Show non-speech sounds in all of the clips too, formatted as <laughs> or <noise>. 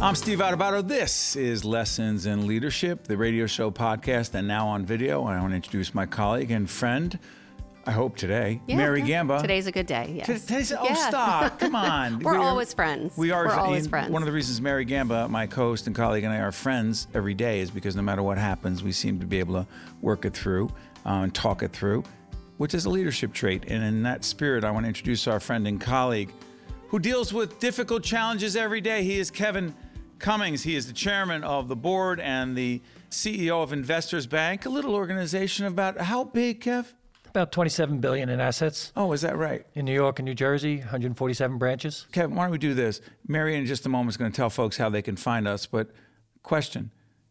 I'm Steve Adubato. This is Lessons in Leadership, the radio show podcast, and now on video. I want to introduce my colleague and friend. I hope today, Yeah, Mary yeah. Gamba. Today's a good day. Yes. Today's, oh, Yeah. stop. <laughs> Come on. We're We are- always friends. We are We're always friends. One of the reasons Mary Gamba, my co host and colleague, and I are friends every day is because no matter what happens, we seem to be able to work it through uh, and talk it through, which is a leadership trait. And in that spirit, I want to introduce our friend and colleague who deals with difficult challenges every day. He is Kevin Cummings. He is the chairman of the board and the CEO of Investors Bank, a little organization about how big, Kev? About 27 billion in assets Oh, is that right? in New York and New Jersey, 147 branches. Kevin, why don't we do this? Mary, in just a moment, is going to tell folks how they can find us. But, question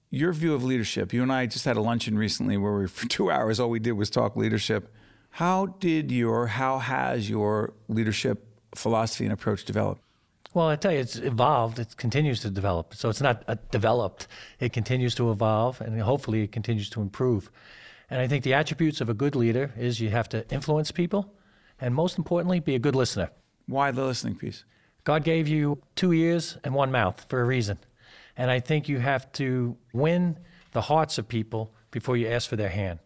your view of leadership. You and I just had a luncheon recently where we, <laughs> for two hours, all we did was talk leadership. How did your, how has your leadership philosophy and approach developed? Well, I tell you, it's evolved. It continues to develop. So it's not uh, developed. It continues to evolve, and hopefully, it continues to improve. And I think the attributes of a good leader is you have to influence people, and most importantly, be a good listener. Why the listening piece? God gave you two ears and one mouth for a reason. And I think you have to win the hearts of people before you ask for their hand.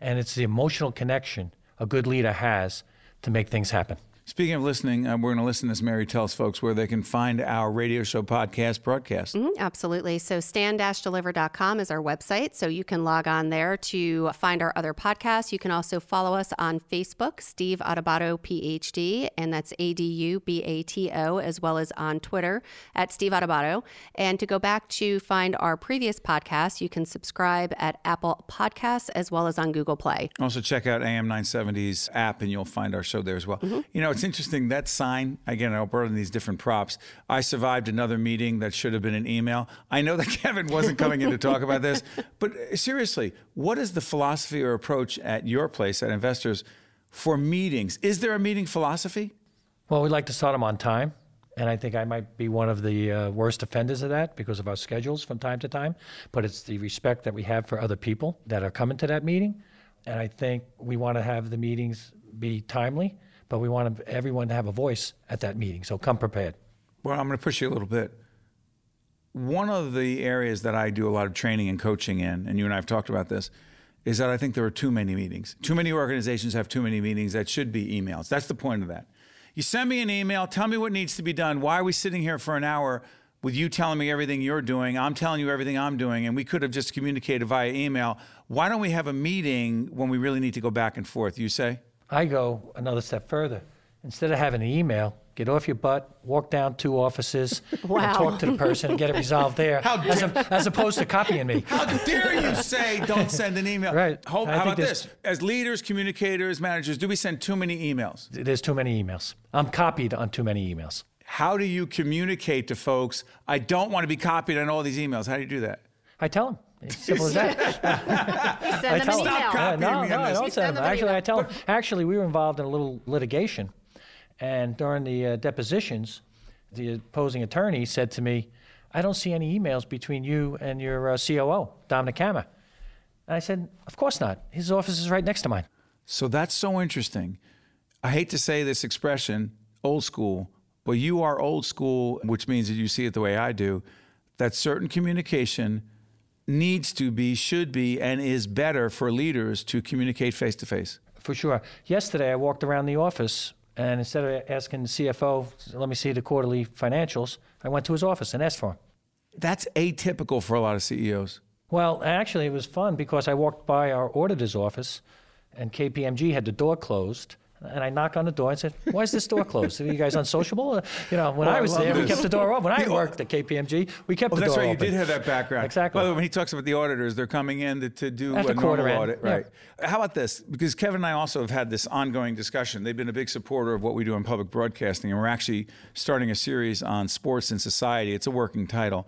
And it's the emotional connection a good leader has to make things happen. Speaking of listening, uh, we're going to listen as Mary tells folks where they can find our radio show podcast broadcast. Mhm, absolutely. So stand-deliver.com is our website. So you can log on there to find our other podcasts. You can also follow us on Facebook, Steve Adubato, PhD, and that's A-D-U-B-A-T-O, as well as on Twitter at Steve Adubato. And to go back to find our previous podcasts, you can subscribe at Apple Podcasts as well as on Google Play. Also, check out AM 970's app and you'll find our show there as well. You know, it's interesting that sign, again, I brought in these different props. I survived another meeting that should have been an email. I know that <laughs> Kevin wasn't coming in to talk about this, but uh, seriously, what is the philosophy or approach at your place, at Investors, for meetings? Is there a meeting philosophy? Well, we like to start them on time. And I think I might be one of the uh, worst offenders of that because of our schedules from time to time. But it's the respect that we have for other people that are coming to that meeting. And I think we want to have the meetings be timely, but we want everyone to have a voice at that meeting. So come prepared. Well, I'm going to push you a little bit. One of the areas that I do a lot of training and coaching in, and you and I have talked about this, is that I think there are too many meetings. Too many organizations have too many meetings that should be emails. That's the point of that. You send me an email, tell me what needs to be done. Why are we sitting here for an hour with you telling me everything you're doing? I'm telling you everything I'm doing, and we could have just communicated via email. Why don't we have a meeting when we really need to go back and forth? You say? I go another step further. Instead of having an email, get off your butt, walk down two offices, <laughs> Wow. and talk to the person and get it resolved there, How as, a, as opposed to copying me. How dare you say don't <laughs> send an email? Right. How, how about this? As leaders, communicators, managers, do we send too many emails? There's too many emails. I'm copied on too many emails. How do you communicate to folks? I don't want to be copied on all these emails. How do you do that? I tell them. It's simple as that. <laughs> Send them tell an them. email. Stop Uh, no, me no, I don't send send them. them Actually, email. I tell them. Actually, we were involved in a little litigation, and during the uh, depositions, the opposing attorney said to me, "I don't see any emails between you and your uh, COO, Domenick Cama." And I said, "Of course not. His office is right next to mine." So that's so interesting. I hate to say this expression, old school, but you are old school, which means that you see it the way I do, that certain communication needs to be, should be, and is better for leaders to communicate face to face. For sure. Yesterday, I walked around the office, and instead of asking the CFO, "Let me see the quarterly financials," I went to his office and asked for him. That's atypical for a lot of CEOs. Well, actually, it was fun because I walked by our auditor's office, and KPMG had the door closed. And I knock on the door and said, "Why is this door closed? Are you guys unsociable?" Uh, You know, when Oh, I I was love there, we kept the door open. When I worked at KPMG, we kept Oh, the door right. open. You did have that background. Exactly. By the way, when he talks about the auditors, they're coming in to, to do At a normal end, audit, yeah. right? How about this? Because Kevin and I also have had this ongoing discussion. They've been a big supporter of what we do in public broadcasting, and we're actually starting a series on sports and society. It's a working title.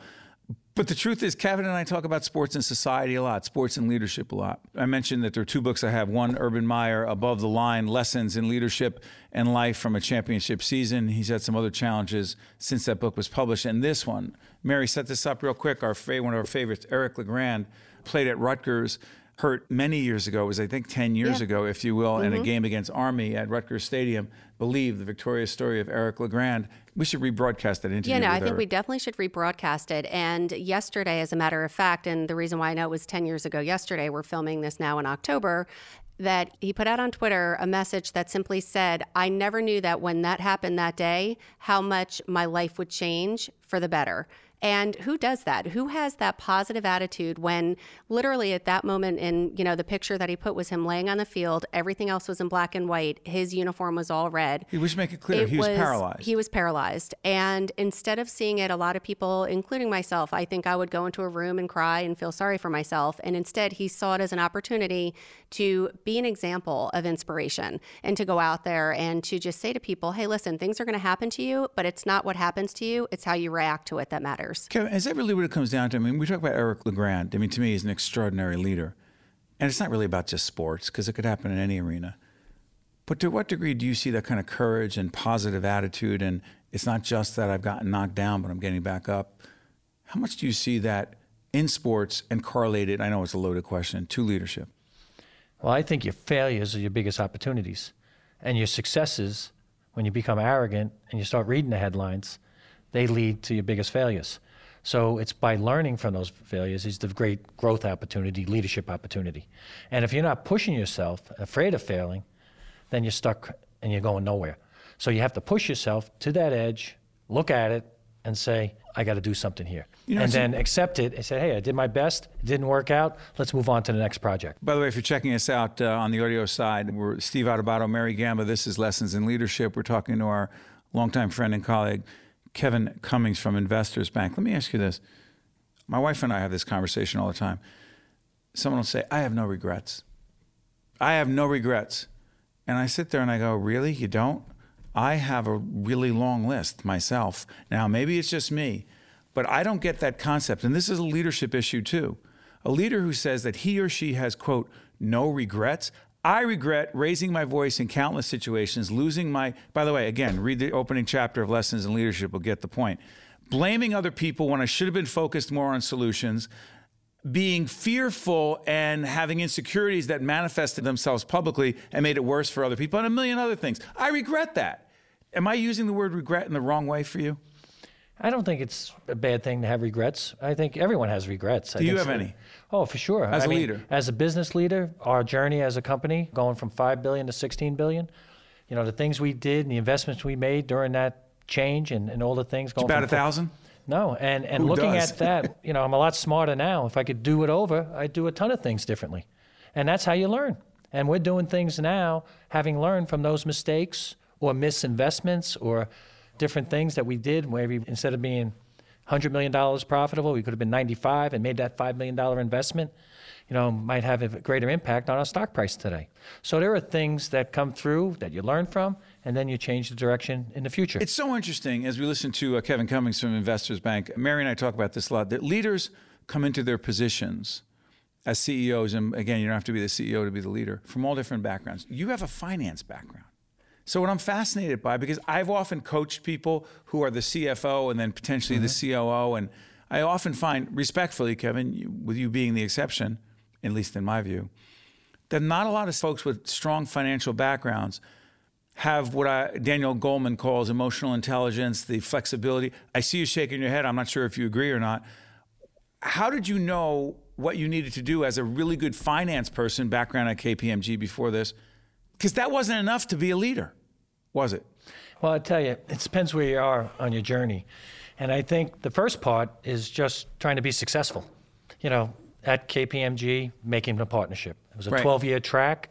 But the truth is, Kevin and I talk about sports and society a lot, sports and leadership a lot. I mentioned that there are two books I have one, Urban Meyer, Above the Line Lessons in Leadership and Life from a Championship Season. He's had some other challenges since that book was published. And this one, Mary, set this up real quick. Our One of our favorites, Eric LeGrand, played at Rutgers. hurt many years ago. It was, I think, 10 years Yeah. ago, if you will, in Mm-hmm. a game against Army at Rutgers Stadium, believe the victorious story of Eric LeGrand. We should rebroadcast that interview. Yeah, no, I think Eric. we definitely should rebroadcast it. And yesterday, as a matter of fact, and the reason why I know it was 10 years ago yesterday, we're filming this now in October, that he put out on Twitter a message that simply said, I never knew that when that happened that day, how much my life would change for the better. And who does that? Who has that positive attitude when literally at that moment in, you know, the picture that he put was him laying on the field, everything else was in black and white, his uniform was all red. Should make it clear. he was, paralyzed. He was paralyzed. And instead of seeing it, a lot of people, including myself, I think I would go into a room and cry and feel sorry for myself. And instead, he saw it as an opportunity to be an example of inspiration and to go out there and to just say to people, hey, listen, things are going to happen to you, but it's not what happens to you, it's how you react to it that matters. Kevin, is that really what it comes down to? I mean, we talk about Eric LeGrand. I mean, to me, he's an extraordinary leader. And it's not really about just sports, because it could happen in any arena. But to what degree do you see that kind of courage and positive attitude? And it's not just that I've gotten knocked down, but I'm getting back up. How much do you see that in sports and correlated? I know it's a loaded question to leadership. Well, I think your failures are your biggest opportunities. And your successes, when you become arrogant and you start reading the headlines, they lead to your biggest failures. So it's by learning from those failures is the great growth opportunity, leadership opportunity. And if you're not pushing yourself, afraid of failing, then you're stuck and you're going nowhere. So you have to push yourself to that edge, look at it, and say, I got to do something here. You know, and then accept it and say, hey, I did my best. It didn't work out. Let's move on to the next project. By the way, if you're checking us out uh, on the audio side, we're Steve Adubato, Mary Gamba. This is Lessons in Leadership. We're talking to our longtime friend and colleague, Kevin Cummings from Investors Bank. Let me ask you this. My wife and I have this conversation all the time. Someone will say, I have no regrets. I have no regrets. And I sit there and I go, Really? You don't? I have a really long list myself. Now, maybe it's just me, but I don't get that concept. And this is a leadership issue too. A leader who says that he or she has, quote, no regrets. I regret raising my voice in countless situations, losing my, by the way, again, read the opening chapter of Lessons in Leadership, will get the point. Blaming other people when I should have been focused more on solutions, being fearful and having insecurities that manifested themselves publicly and made it worse for other people, and a million other things. I regret that. Am I using the word regret in the wrong way for you? I don't think it's a bad thing to have regrets. I think everyone has regrets. I Do you think have so. any? Oh, for sure. As I a mean, leader? as a business leader, our journey as a company, going from five billion to sixteen billion, you know, the things we did and the investments we made during that change and, and all the things going About from a thousand? No, and and Who looking does? at that, <laughs> you know, I'm a lot smarter now. If I could do it over, I'd do a ton of things differently, and that's how you learn. And we're doing things now, having learned from those mistakes or misinvestments or different things that we did. Where instead of being hundred million dollars profitable, we could have been 95 and made that five million dollar investment. You know, might have a greater impact on our stock price today. So there are things that come through that you learn from, and then you change the direction in the future. It's so interesting as we listen to uh, Kevin Cummings from Investors Bank. Mary and I talk about this a lot that leaders come into their positions as CEOs, and again, you don't have to be the CEO to be the leader, from all different backgrounds. You have a finance background. So, what I'm fascinated by, because I've often coached people who are the CFO and then potentially the mm-hmm. COO, and I often find, respectfully, Kevin, you, with you being the exception, at least in my view, that not a lot of folks with strong financial backgrounds have what I, Daniel Goleman calls emotional intelligence, the flexibility. I see you shaking your head. I'm not sure if you agree or not. How did you know what you needed to do as a really good finance person, background at KPMG before this? Because that wasn't enough to be a leader, was it? Well, I tell you, it depends where you are on your journey. And I think the first part is just trying to be successful. You know, at KPMG, making a partnership. It was a Right. 12 year track.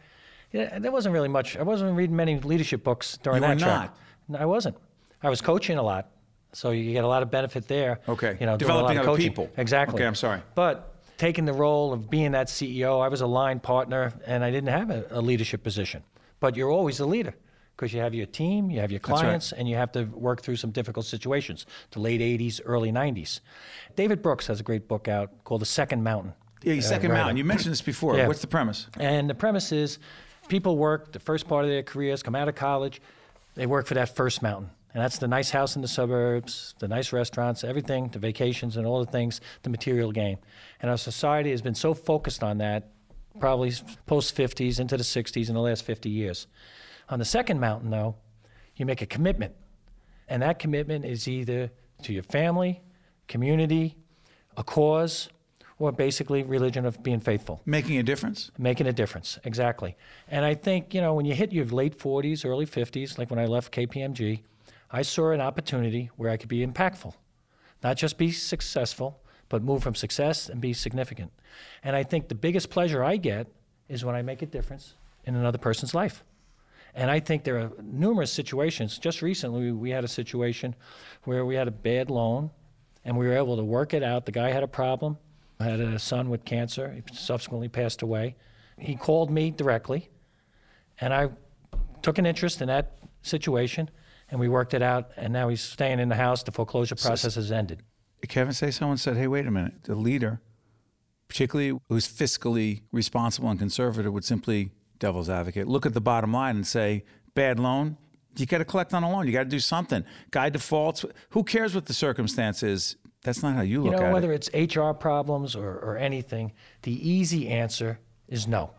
Yeah, there wasn't really much. I wasn't reading many leadership books during You were that track. not? No, I wasn't. I was coaching a lot. So you get a lot of benefit there. Okay. You know, Developing other coaching. people. Exactly. Okay, I'm sorry. But taking the role of being that CEO, I was a line partner and I didn't have a, a leadership position. But you're always the leader because you have your team, you have your right. clients, and you have to work through some difficult situations. The late 80s, early 90s. David Brooks has a great book out called The Second Mountain. Yeah, Uh, second mountain. You mentioned this before. Yeah. What's the premise? And the premise is people work the first part of their careers, come out of college, they work for that first mountain. And that's the nice house in the suburbs, the nice restaurants, everything, the vacations and all the things, the material gain. And our society has been so focused on that probably post 50s into the 60s in the last 50 years. On the second mountain, though, you make a commitment. And that commitment is either to your family, community, a cause, or basically religion of being faithful. Making a difference? Making a difference, exactly. And I think, you know, when you hit your late 40s, early 50s, like when I left KPMG, I saw an opportunity where I could be impactful. Not just be successful, but move from success and be significant. And I think the biggest pleasure I get is when I make a difference in another person's life. And I think there are numerous situations. Just recently, we had a situation where we had a bad loan and we were able to work it out. The guy had a problem, had a son with cancer, he subsequently passed away. He called me directly, and I took an interest in that situation, and we worked it out. And now he's staying in the house. The foreclosure process has ended. Kevin say someone said, "Hey, wait a minute." The leader, particularly who's fiscally responsible and conservative, would simply devil's advocate look at the bottom line and say, "Bad loan, you got to collect on a loan. You got to do something. Guy defaults. Who cares what the circumstance is? That's not how you look You know, at whether it. Whether it's HR problems or, or anything, the easy answer is no.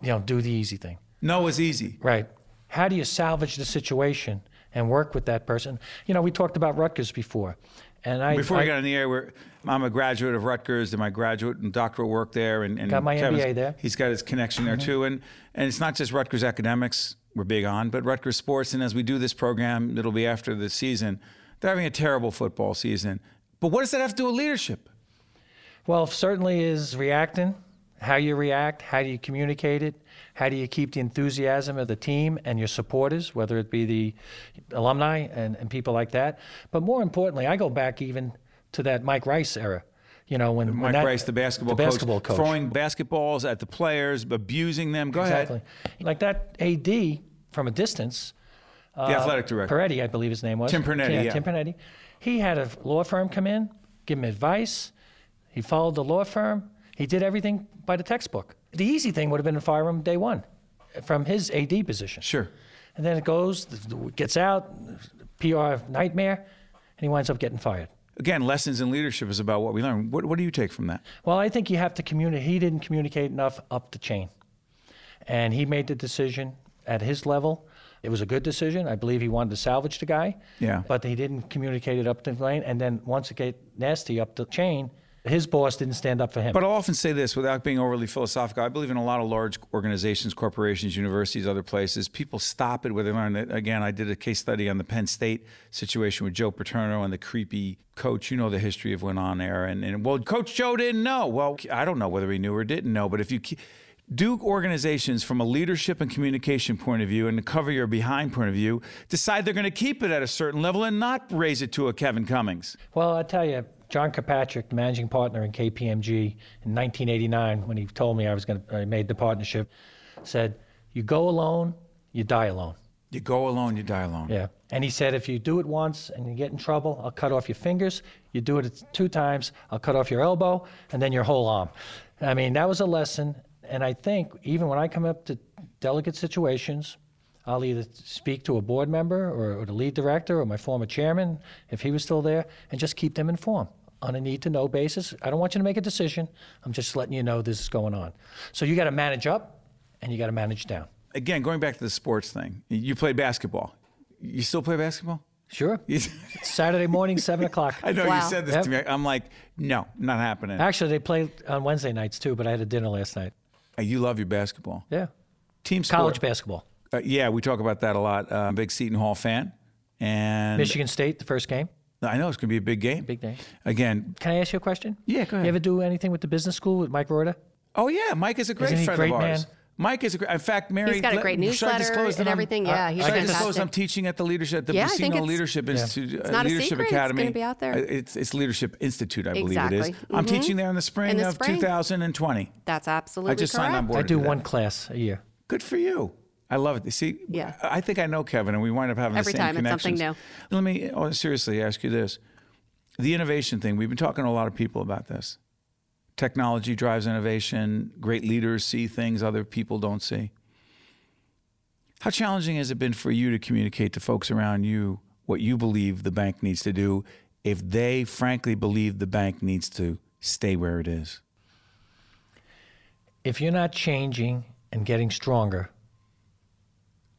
You know, do the easy thing. No is easy. Right. How do you salvage the situation and work with that person? You know, we talked about Rutgers before. And I Before I, we got on the air, I'm a graduate of Rutgers, did my graduate and doctoral work there, and, and Got my Kevin's- MBA there. He's got his connection there mm-hmm. too, and and it's not just Rutgers academics we're big on, but Rutgers sports. And as we do this program, it'll be after the season. They're having a terrible football season, but what does that have to do with leadership? Well, certainly is reacting, how you react, how do you communicate it, how do you keep the enthusiasm of the team and your supporters, whether it be the alumni and, and people like that. But more importantly, I go back even to that Mike Rice era. You know, when, when Mike that- Rice, the basketball, the basketball coach, throwing basketballs at the players, abusing them. Go exactly. ahead. Like that AD from a distance, The uh, athletic director. Peretti, I believe his name was. Tim Pernetti, yeah. Tim Pernetti. He had a law firm come in, give him advice. He followed the law firm. He did everything by the textbook. The easy thing would have been to fire him day one from his AD position. Sure. And then it goes, gets out, PR nightmare, and he winds up getting fired. Again, lessons in leadership is about what we learn. What, what do you take from that? Well, I think you have to communicate. He didn't communicate enough up the chain. And he made the decision at his level. It was a good decision. I believe he wanted to salvage the guy. Yeah. But he didn't communicate it up the lane. And then once it got nasty up the chain, his boss didn't stand up for him. But I'll often say this without being overly philosophical. I believe in a lot of large organizations, corporations, universities, other places. People stop it where they learn that. Again, I did a case study on the Penn State situation with Joe Paterno and the creepy coach. You know the history of went on there. And, and well, Coach Joe didn't know. Well, I don't know whether he knew or didn't know. But if you ke- do organizations from a leadership and communication point of view and a cover your behind point of view, decide they're going to keep it at a certain level and not raise it to a Kevin Cummings. Well, I tell you, John Kirkpatrick, the managing partner in KPMG in 1989, when he told me I was going to, I made the partnership, said, "You go alone, you die alone." You go alone, you die alone. Yeah. And he said, if you do it once and you get in trouble, I'll cut off your fingers. You do it two times, I'll cut off your elbow and then your whole arm. I mean, that was a lesson. And I think even when I come up to delicate situations, I'll either speak to a board member or, or the lead director or my former chairman, if he was still there, and just keep them informed on a need to know basis. I don't want you to make a decision. I'm just letting you know this is going on. So you got to manage up and you got to manage down. Again, going back to the sports thing, you played basketball. You still play basketball? Sure. <laughs> Saturday morning, 7 o'clock. <laughs> I know you said this Yep. to me. I'm like, no, not happening. Actually, they play on Wednesday nights too, but I had a dinner last night. You love your basketball. Yeah. Team sport. College basketball. Uh, yeah, we talk about that a lot. Uh, I'm a big Seton Hall fan. And Michigan State, the first game. I know it's going to be a big game. Big day. Again, Can I ask you a question? Yeah, go ahead. You ever do anything with the business school with Mike Reuter? oh, yeah, Mike is a great Isn't he friend great, of ours. man? Mike is a great, in fact, Mary. He's got a let- great should I newsletter disclose that and I'm- everything. Yeah, he's Should I fantastic. disclose I'm teaching at the leadership at the Yeah, I think Buccino it's- Leadership Institute, uh, not a Leadership secret. It's gonna be out there. Uh, It's, it's Leadership Institute, I believe it is. Exactly. I'm Mhm. teaching there in the spring In the of spring. 2020. That's absolutely I just correct. signed on board. I to do that. one class a year. Good for you. I love it. See, Yeah. I think I know Kevin, and we wind up having Every the same time it's something new. Let me oh, seriously ask you this: the innovation thing. We've been talking to a lot of people about this. Technology drives innovation. Great leaders see things other people don't see. How challenging has it been for you to communicate to folks around you what you believe the bank needs to do if they frankly believe the bank needs to stay where it is? if you're not changing and getting stronger,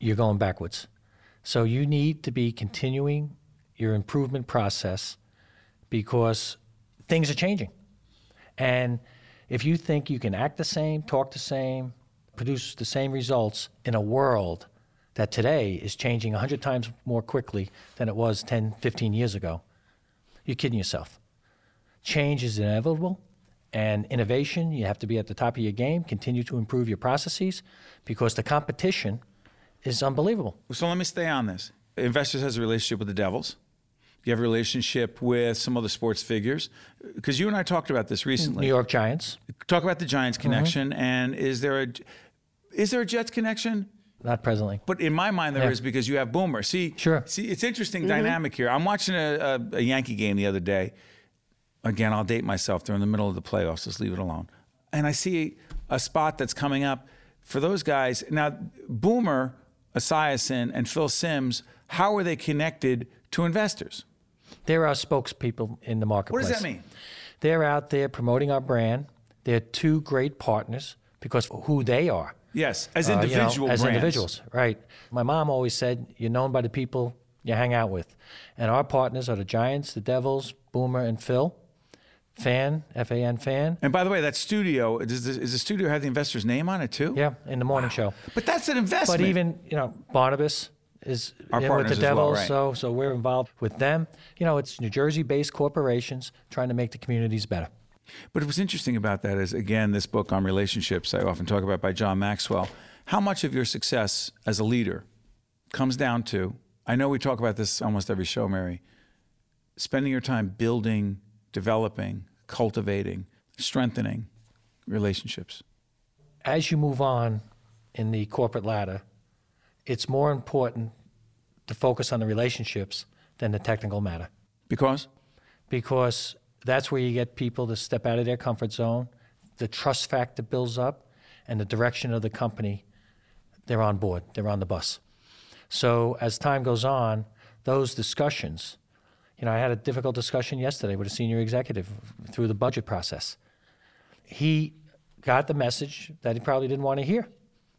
you're going backwards. So you need to be continuing your improvement process because things are changing. And if you think you can act the same, talk the same, produce the same results in a world that today is changing 100 times more quickly than it was 10, 15 years ago, you're kidding yourself. Change is inevitable, and innovation, you have to be at the top of your game, continue to improve your processes because the competition is unbelievable. So let me stay on this. Investors has a relationship with the Devils. You have a relationship with some other sports figures because you and I talked about this recently. New York Giants, Talk about the Giants Mm-hmm. connection, and is there a is there a Jets connection? not presently. But in my mind, there is Yeah. because you have Boomer. See, Sure. See, it's interesting dynamic here. I'm watching a, a, a Yankee game the other day. Again, I'll date myself. They're in the middle of the playoffs. Just leave it alone. And I see a spot that's coming up for those guys. Now, Boomer, Esiason, and Phil Simms. How are they connected to investors? They're our spokespeople in the marketplace. What does that mean? They're out there promoting our brand. They're two great partners because of who they are. Yes, as uh, you know, individual as brands. individuals, right? My mom always said, "You're known by the people you hang out with," and our partners are the Giants, the Devils, Boomer, and Phil. Fan, F A N, fan. And by the way, that studio does the, is the studio have the investor's name on it too? Yeah, in the morning show. <gasps> But that's an investment. But even you know Barnabas is Our in with the as well, right. so so we're involved with them. You know, it's New Jersey-based corporations trying to make the communities better. But what's interesting about that is, again, this book on relationships I often talk about by John Maxwell. How much of your success as a leader comes down to, I know we talk about this almost every show, Mary, spending your time building, developing, cultivating, strengthening relationships. As you move on in the corporate ladder, it's more important to focus on the relationships than the technical matter. Because? because that's where you get people to step out of their comfort zone. The trust factor builds up, and the direction of the company, they're on board, they're on the bus. So as time goes on, those discussions, you know, I had a difficult discussion yesterday with a senior executive through the budget process. He got the message that he probably didn't want to hear.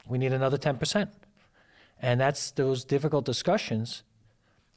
We need another 10%. And that's those difficult discussions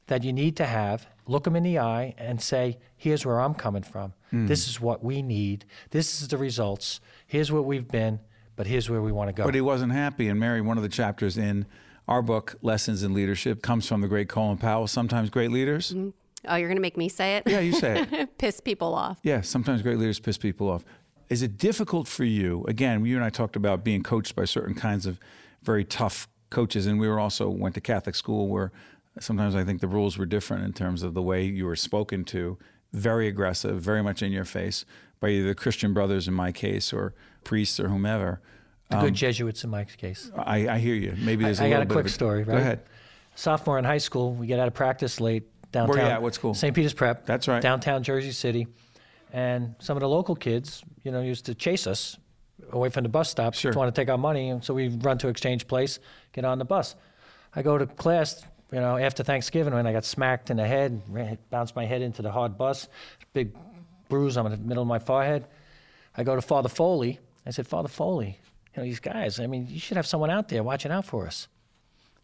that you need to have, look them in the eye and say, here's where I'm coming from. Hmm. This is what we need. This is the results. Here's where we've been, but here's where we want to go. But he wasn't happy. And Mary, one of the chapters in our book, Lessons in Leadership, comes from the great Colin Powell. Sometimes great leaders. Mm-hmm. Oh, you're going to make me say it? Yeah, you say it. <laughs> Piss people off. Yeah, sometimes great leaders piss people off. Is it difficult for you? Again, you and I talked about being coached by certain kinds of very tough coaches, and we were also went to Catholic school where sometimes I think the rules were different in terms of the way you were spoken to, very aggressive, very much in your face by either the Christian brothers in my case or priests or whomever. the good um, Jesuits in Mike's case. I, I hear you. Maybe there's a I little bit. I got a bit quick of story, right? Go ahead. Sophomore in high school, we get out of practice late downtown. Where you at? What school? St. Peter's Prep. That's right. Downtown Jersey City. And some of the local kids, you know, used to chase us away from the bus stop Sure. to want to take our money. And so we run to Exchange Place, get on the bus. I go to class, you know, after Thanksgiving when I got smacked in the head, ran- bounced my head into the hard bus, big bruise on the middle of my forehead. I go to Father Foley. I said, Father Foley, you know, these guys, I mean, you should have someone out there watching out for us.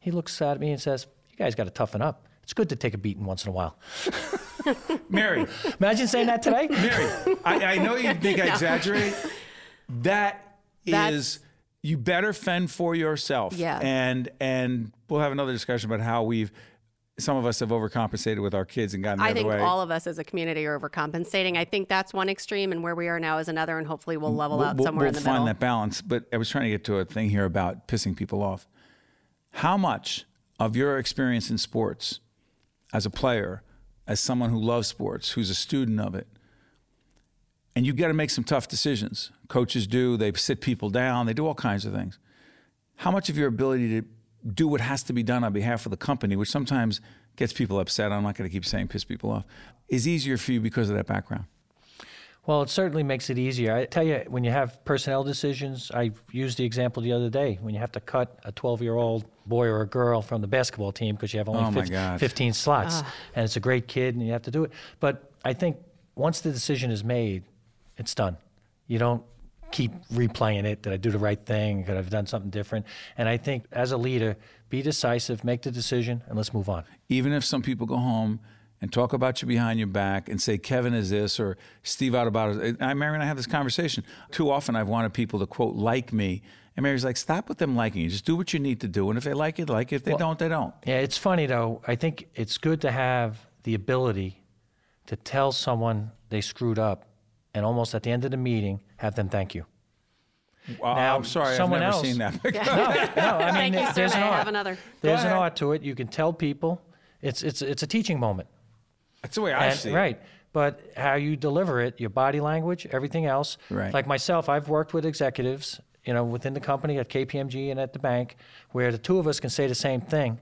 He looks at me and says, You guys got to toughen up. It's good to take a beating once in a while. <laughs> Mary, Imagine saying that today. <laughs> Mary, I, I know you think I <laughs> exaggerate. That That's- is, you better fend for yourself. Yeah. And and we'll have another discussion about how we've some of us have overcompensated with our kids and gotten the I other think way. all of us as a community are overcompensating. I think that's one extreme, and where we are now is another, and hopefully we'll level we'll, out we'll- somewhere we'll in the find middle. that balance. But I was trying to get to a thing here about pissing people off. How much of your experience in sports as a player, as someone who loves sports, who's a student of it, and you've got to make some tough decisions. Coaches do, they sit people down, they do all kinds of things. How much of your ability to do what has to be done on behalf of the company, which sometimes gets people upset, I'm not going to keep saying piss people off, is easier for you because of that background? Well, it certainly makes it easier. I tell you, when you have personnel decisions, I used the example the other day when you have to cut a 12 year old boy or a girl from the basketball team because you have only Oh, 15, 15 slots and it's a great kid and you have to do it. But I think once the decision is made, it's done. You don't keep replaying it. Did I do the right thing? Could I have done something different? And I think as a leader, be decisive, make the decision, and let's move on. Even if some people go home and talk about you behind your back and say Kevin is this or Steve out about it. I Mary and I have this conversation. Too often I've wanted people to quote like me. And Mary's like, stop with them liking you. Just do what you need to do. And if they like it, like it. If they don't, they don't. Yeah, it's funny though. I think it's good to have the ability to tell someone they screwed up and almost at the end of the meeting have them thank you. Well, Now, I'm sorry, I've someone never else- seen that. <laughs> No, no, <laughs> I mean Thank you, there's May an I art. have another? There's an art to it. You can tell people. It's it's it's a teaching moment. That's the way I And- see it. right. But how you deliver it, your body language, everything else. Right. Like myself, I've worked with executives, you know, within the company at KPMG and at the bank, where the two of us can say the same thing.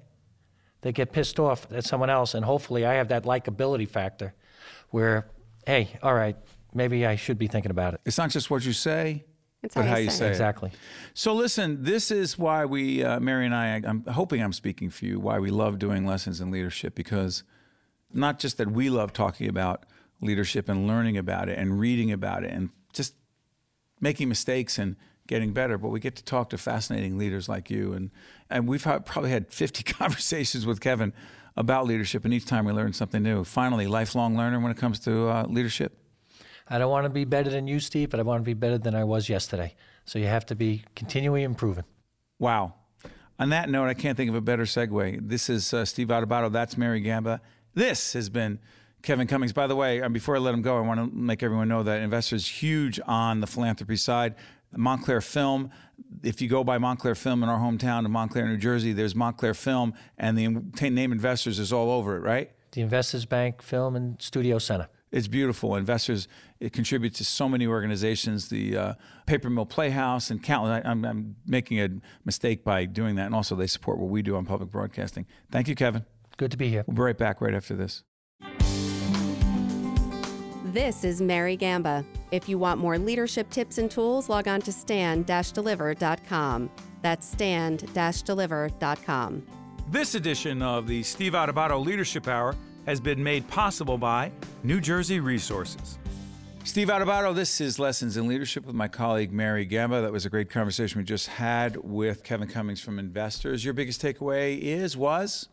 They get pissed off at someone else, and hopefully, I have that likability factor, where, hey, all right, maybe I should be thinking about it. It's not just what you say, It's but how how you you say say it. it. Exactly. So listen, this is why we, uh, Mary and I, I'm hoping I'm speaking for you, why we love doing lessons in leadership because not just that we love talking about leadership and learning about it and reading about it and just making mistakes and getting better, but we get to talk to fascinating leaders like you. And, and we've had, probably had 50 <laughs> conversations with Kevin about leadership, and each time we learn something new. Finally, lifelong learner when it comes to uh, leadership. I don't want to be better than you, Steve, but I want to be better than I was yesterday. So you have to be continually improving. Wow. On that note, I can't think of a better segue. This is uh, Steve Adubato. That's Mary Gamba. This has been Kevin Cummings. By the way, um, before I let him go, I want to make everyone know that Investors huge on the philanthropy side. Montclair Film. If you go by Montclair Film in our hometown of Montclair, New Jersey, there's Montclair Film, and the name Investors is all over it, right? The Investors Bank Film and Studio Center. It's beautiful. Investors, it contributes to so many organizations, the uh, Paper Mill Playhouse and countless. I, I'm, I'm making a mistake by doing that. And also, they support what we do on public broadcasting. Thank you, Kevin. Good to be here. We'll be right back right after this. This is Mary Gamba. If you want more leadership tips and tools, log on to stand-deliver.com. That's stand-deliver.com. This edition of the Steve Adubato Leadership Hour has been made possible by New Jersey Resources. Steve Adubato, this is Lessons in Leadership with my colleague Mary Gamba. That was a great conversation we just had with Kevin Cummings from Investors. Your biggest takeaway is, was?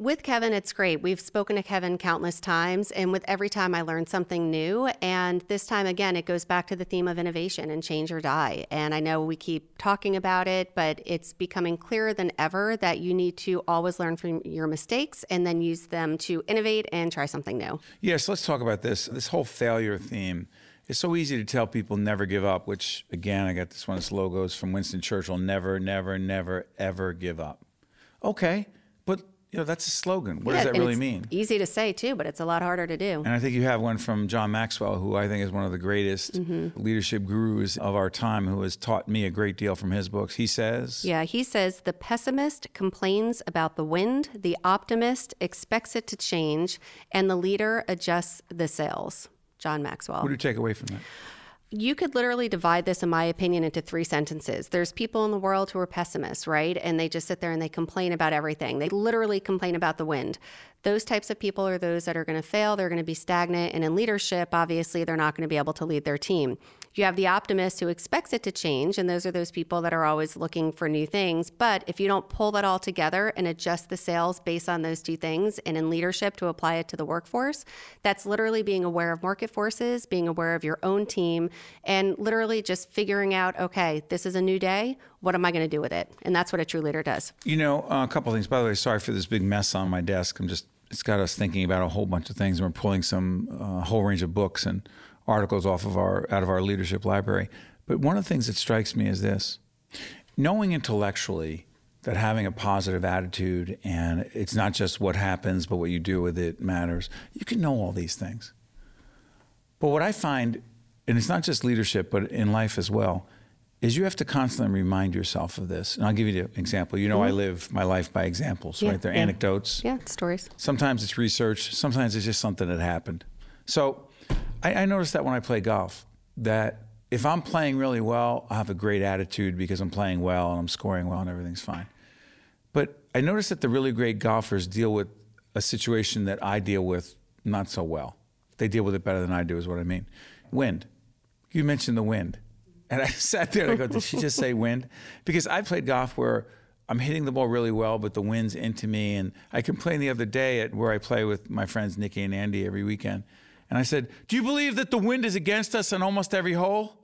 With Kevin, it's great. We've spoken to Kevin countless times, and with every time I learn something new. And this time, again, it goes back to the theme of innovation and change or die. And I know we keep talking about it, but it's becoming clearer than ever that you need to always learn from your mistakes and then use them to innovate and try something new. Yes, let's talk about this. This whole failure theme. It's so easy to tell people never give up, which, again, I got this one of its logos from Winston Churchill never, never, never, ever give up. Okay, but you know that's a slogan. What does that really it's mean? Easy to say, too, but it's a lot harder to do. And I think you have one from John Maxwell, who I think is one of the greatest Mm-hmm. leadership gurus of our time, who has taught me a great deal from his books. He says, Yeah, he says the pessimist complains about the wind, the optimist expects it to change, and the leader adjusts the sails. John Maxwell. What do you take away from that? You could literally divide this, in my opinion, into three sentences. There's people in the world who are pessimists, right? And they just sit there and they complain about everything. They literally complain about the wind. Those types of people are those that are going to fail. They're going to be stagnant. And in leadership, obviously, they're not going to be able to lead their team. You have the optimist who expects it to change. And those are those people that are always looking for new things. But if you don't pull that all together and adjust the sails based on those two things, and in leadership to apply it to the workforce, that's literally being aware of market forces, being aware of your own team, and literally just figuring out, okay, this is a new day. What am I going to do with it? And that's what a true leader does. You know, uh, a couple of things. By the way, sorry for this big mess on my desk. I'm just, it's got us thinking about a whole bunch of things. We're pulling some uh, whole range of books and articles off of our out of our leadership library. But one of the things that strikes me is this: knowing intellectually that having a positive attitude and it's not just what happens, but what you do with it matters. You can know all these things. But what I find, and it's not just leadership, but in life as well, is you have to constantly remind yourself of this. And I'll give you an example. You know, I mm-hmm. live my life by examples, Yeah, right? They're yeah. anecdotes. Yeah, stories. Sometimes it's research. Sometimes it's just something that happened. So I, I noticed that when I play golf, that if I'm playing really well, I have a great attitude because I'm playing well and I'm scoring well and everything's fine. But I noticed that the really great golfers deal with a situation that I deal with not so well. They deal with it better than I do, is what I mean. Wind. You mentioned the wind. And I <laughs> sat there and I go, did she just say wind? Because I played golf where I'm hitting the ball really well, but the wind's into me. And I complained the other day at where I play with my friends Nikki and Andy every weekend. And I said, Do you believe that the wind is against us on almost every hole?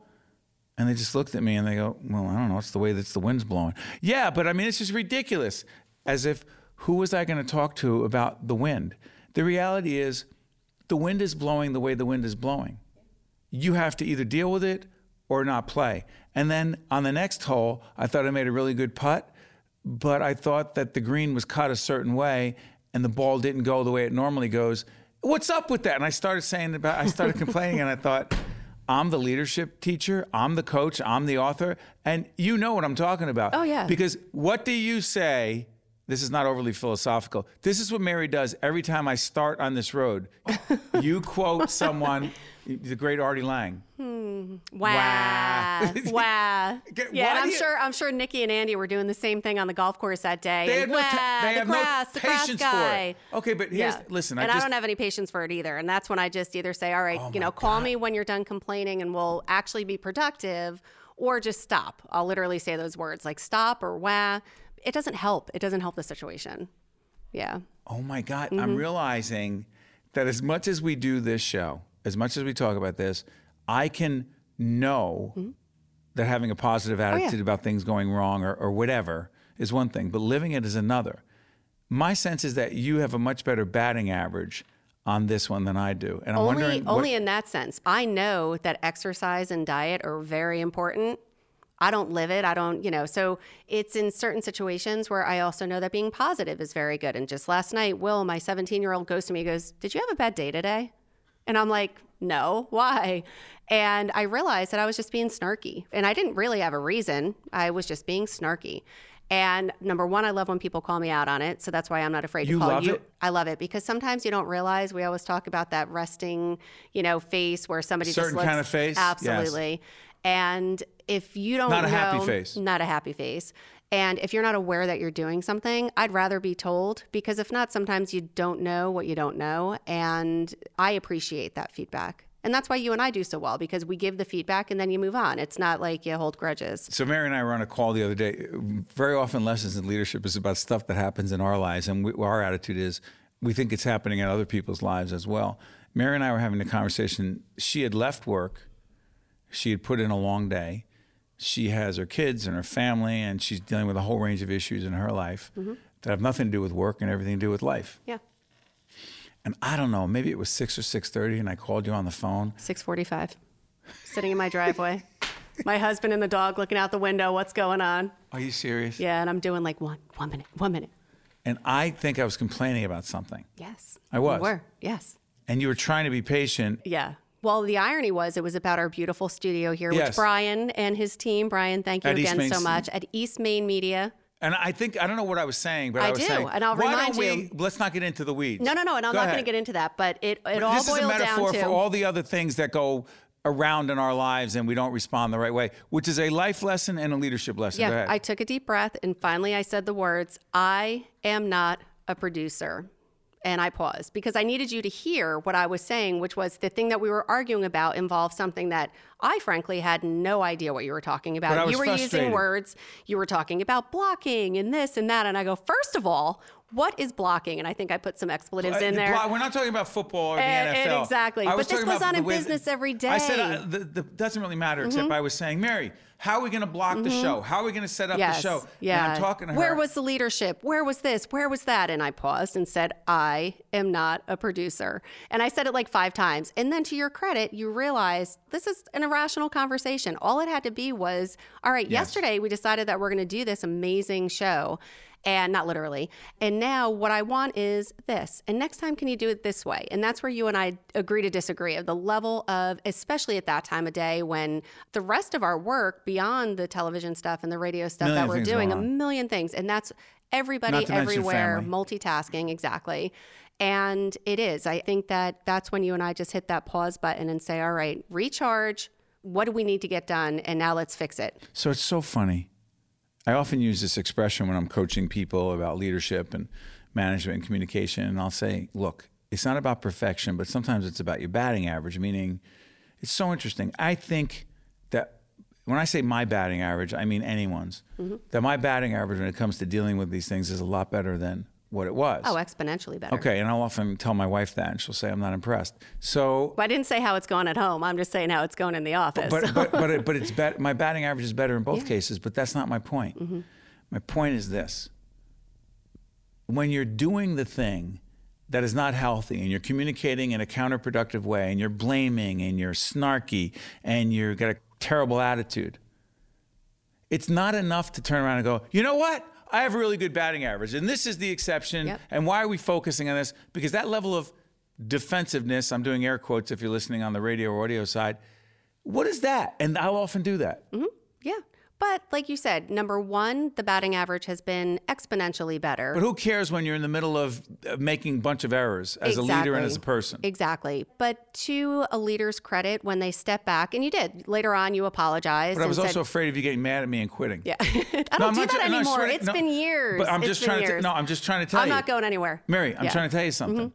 And they just looked at me and they go, Well, I don't know. It's the way that the wind's blowing. Yeah, but I mean, it's just ridiculous. As if, who was I going to talk to about the wind? The reality is, the wind is blowing the way the wind is blowing. You have to either deal with it or not play. And then on the next hole, I thought I made a really good putt but I thought that the green was cut a certain way and the ball didn't go the way it normally goes. What's up with that? And I started saying about, I started complaining and I thought, I'm the leadership teacher, I'm the coach, I'm the author, and you know what I'm talking about. Oh, yeah. Because what do you say? This is not overly philosophical. This is what Mary does every time I start on this road. <laughs> you quote someone, the great Artie Lange. Wow. Wow. Wow. Yeah, why and do I'm you- sure I'm sure Nikki and Andy were doing the same thing on the golf course that day. They and, no, ta- "Wah, they the have grass, no the patience guy. for it. Okay, but here's Yeah. listen. and I I, don't have any patience for it either. And that's when I just either say, all right, Oh you know, call God. me when you're done complaining and we'll actually be productive, or just stop. I'll literally say those words like stop or wah. It doesn't help. It doesn't help the situation. Yeah. Oh my God, Mm-hmm. I'm realizing that as much as we do this show, as much as we talk about this, I can know that having a positive Mm-hmm. Oh, yeah. attitude about things going wrong or, or whatever is one thing, but living it is another. My sense is that you have a much better batting average on this one than I do. And I'm only wondering what- only in that sense. I know that exercise and diet are very important. I don't live it. I don't, you know, so it's in certain situations where I also know that being positive is very good. And just last night, Will, my 17 year old, goes to me, goes, Did you have a bad day today? And I'm like, No, why? And I realized that I was just being snarky. And I didn't really have a reason. I was just being snarky. And number one, I love when people call me out on it. So that's why I'm not afraid You to call you. it? I love it because sometimes you don't realize. We always talk about that resting, you know, face where somebody Certain just looks kind of face? Yes. Absolutely. And if you don't Not a know, happy face. not a happy face. And if you're not aware that you're doing something, I'd rather be told because if not, sometimes you don't know what you don't know. And I appreciate that feedback. And that's why you and I do so well because we give the feedback and then you move on. It's not like you hold grudges. So Mary and I were on a call the other day. Very often, lessons in leadership is about stuff that happens in our lives, and we, our attitude is we think it's happening in other people's lives as well. Mary and I were having a conversation. She had left work. She had put in a long day. She has her kids and her family, and she's dealing with a whole range of issues in her life mm-hmm. that have nothing to do with work and everything to do with life. Yeah. And I don't know, maybe it was six or six thirty, and I called you on the phone. 645, sitting in my driveway. <laughs> my husband and the dog looking out the window. What's going on? Are you serious? Yeah. And I'm doing like one, one minute, one minute. And I think I was complaining about something, Yes. I was. You were. Yes. and you were trying to be patient. Yeah. Well, the irony was it was about our beautiful studio here, which Brian and his team, Brian, thank you At again so much, at East Main Media. And I think I don't know what I was saying, but I, I was do, saying, and I'll why remind don't we? you- Let's not get into the weeds. No, no, no, and I'm Go not going to get into that, but it, it But all this is a metaphor down to for all the other things that go around in our lives and we don't respond the right way, which is a life lesson and a leadership lesson. Yeah. I took a deep breath and finally I said the words, I am not a producer. And I paused because I needed you to hear what I was saying, which was the thing that we were arguing about involved something that I frankly had no idea what you were talking about. You were using words, you were talking about blocking and this and that. And I go, first of all, what is blocking? And I think I put some expletives in there. block- we're not talking about football or the Eh, eh, NFL. exactly. I But this goes on in business every day. I said. Mm-hmm. uh, the, the doesn't really matter. Except I was saying, Mary, how are we going to block the show? How are we going to set up Yes. the show? Yeah. And I'm talking to her. Where was the leadership? Where was this? Where was that? And I paused and said, I am not a producer. And I said it like five times. And then to your credit, you realized this is an irrational conversation. All it had to be was, all right, yesterday we decided that we're going to do this amazing show. And not literally. And now what I want is this. And next time, can you do it this way? And that's where you and I agree to disagree of the level of, especially at that time of day when the rest of our work beyond the television stuff and the radio stuff Million that we're doing, a million things. And that's everybody Not to mention everywhere multitasking, exactly. And it is. I think that that's when you and I just hit that pause button and say, all right, recharge. What do we need to get done? And now let's fix it. So it's so funny. I often use this expression when I'm coaching people about leadership and management and communication. And I'll say, look, it's not about perfection, but sometimes it's about your batting average, meaning it's so interesting. I think that when I say my batting average, I mean anyone's. Mm-hmm. That my batting average when it comes to dealing with these things is a lot better than what it was. Oh, exponentially better. Okay, and I'll often tell my wife that, and she'll say I'm not impressed. So, But I didn't say how it's going at home. I'm just saying how it's going in the office. but but but, it, but it's <laughs> bet my batting average is better in both cases. But that's not my point. Mm-hmm. My point is this: when you're doing the thing that is not healthy, and you're communicating in a counterproductive way, and you're blaming, and you're snarky, and you've got a terrible attitude, it's not enough to turn around and go, you know what? I have a really good batting average, and this is the exception. Yep. And why are we focusing on this? Because that level of defensiveness, I'm doing air quotes if you're listening on the radio or audio side, what is that? And I'll often do that. Mm-hmm. yeah. But like you said, number one, the batting average has been exponentially better. But who cares when you're in the middle of of making a bunch of errors as a leader and as a person? Exactly. But to a leader's credit, when they step back, and you did later on, you apologized. But I was and also said, afraid of you getting mad at me and quitting. yeah, <laughs> I don't No, I'm do not that no, anymore. swear It's no, been years. But I'm It's just trying to. years. No, I'm just trying to tell you. I'm not going anywhere. Mary, I'm Yeah. Mm-hmm. trying to tell you something.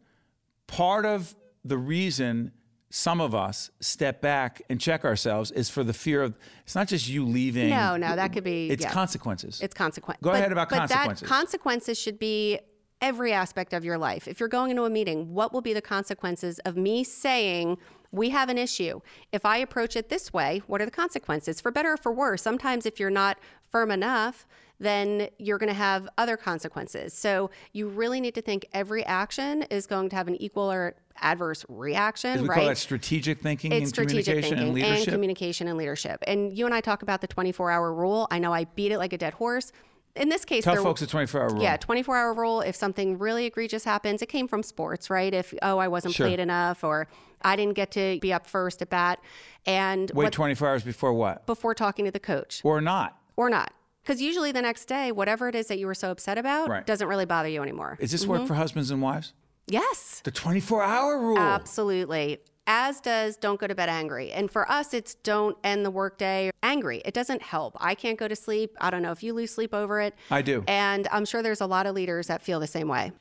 Part of the reason some of us step back and check ourselves is for the fear of it's not just you leaving. No, no, that could be. It's yeah. consequences. It's consequence. Go but, ahead about but consequences. That consequences should be every aspect of your life. If you're going into a meeting, what will be the consequences of me saying we have an issue? If I approach it this way, what are the consequences? For better or for worse. Sometimes if you're not firm enough, then you're going to have other consequences. So you really need to think every action is going to have an equal or adverse reaction, we right? call that strategic thinking it's and strategic communication thinking and leadership. communication and leadership. And you and I talk about the 24 hour rule. I know I beat it like a dead horse. In this case, Tell there, folks the 24 hour rule. yeah, 24 hour rule. If something really egregious happens, it came from sports, right? If, oh, I wasn't Sure. played enough or I didn't get to be up first at bat. And Wait what- 24 hours before what? before talking to the coach Or not. or not. Because usually the next day, whatever it is that you were so upset about Right. doesn't really bother you anymore. Is this Mm-hmm. work for husbands and wives? Yes. The 24 hour rule. Absolutely. As does don't go to bed angry. And for us, it's don't end the workday angry. It doesn't help. I can't go to sleep. I don't know if you lose sleep over it. I do. And I'm sure there's a lot of leaders that feel the same way.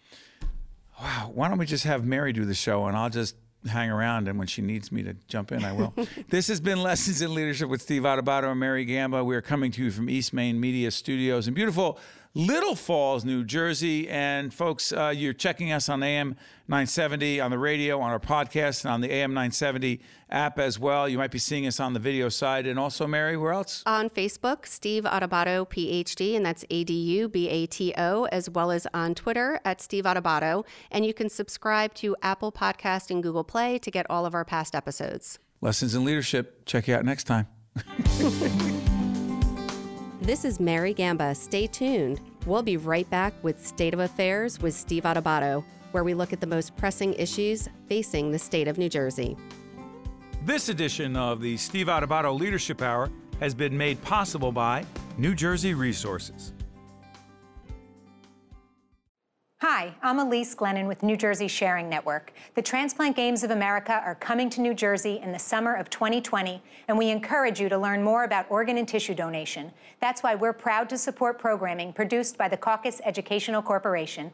Wow, why don't we just have Mary do the show and I'll just hang around and when she needs me to jump in, I will. <laughs> this has been Lessons in Leadership with Steve Adubato and Mary Gamba. We are coming to you from East Main Media Studios in beautiful Little Falls, New Jersey. And folks, uh, you're checking us on AM 970 on the radio, on our podcast, and on the AM 970 app as well. You might be seeing us on the video side. And also, Mary, where else? On Facebook, Steve Adubato, PhD, and that's A D U B A T O, as well as on Twitter at Steve Adubato. And you can subscribe to Apple Podcast and Google Play to get all of our past episodes. Lessons in Leadership. Check you out next time. <laughs> This is Mary Gamba. Stay tuned. We'll be right back with State of Affairs with Steve Adubato, where we look at the most pressing issues facing the state of New Jersey. This edition of the Steve Adubato Leadership Hour has been made possible by New Jersey Resources. Hi, I'm Elise Glennon with New Jersey Sharing Network. The Transplant Games of America are coming to New Jersey in the summer of 2020, and we encourage you to learn more about organ and tissue donation. That's why we're proud to support programming produced by the Caucus Educational Corporation.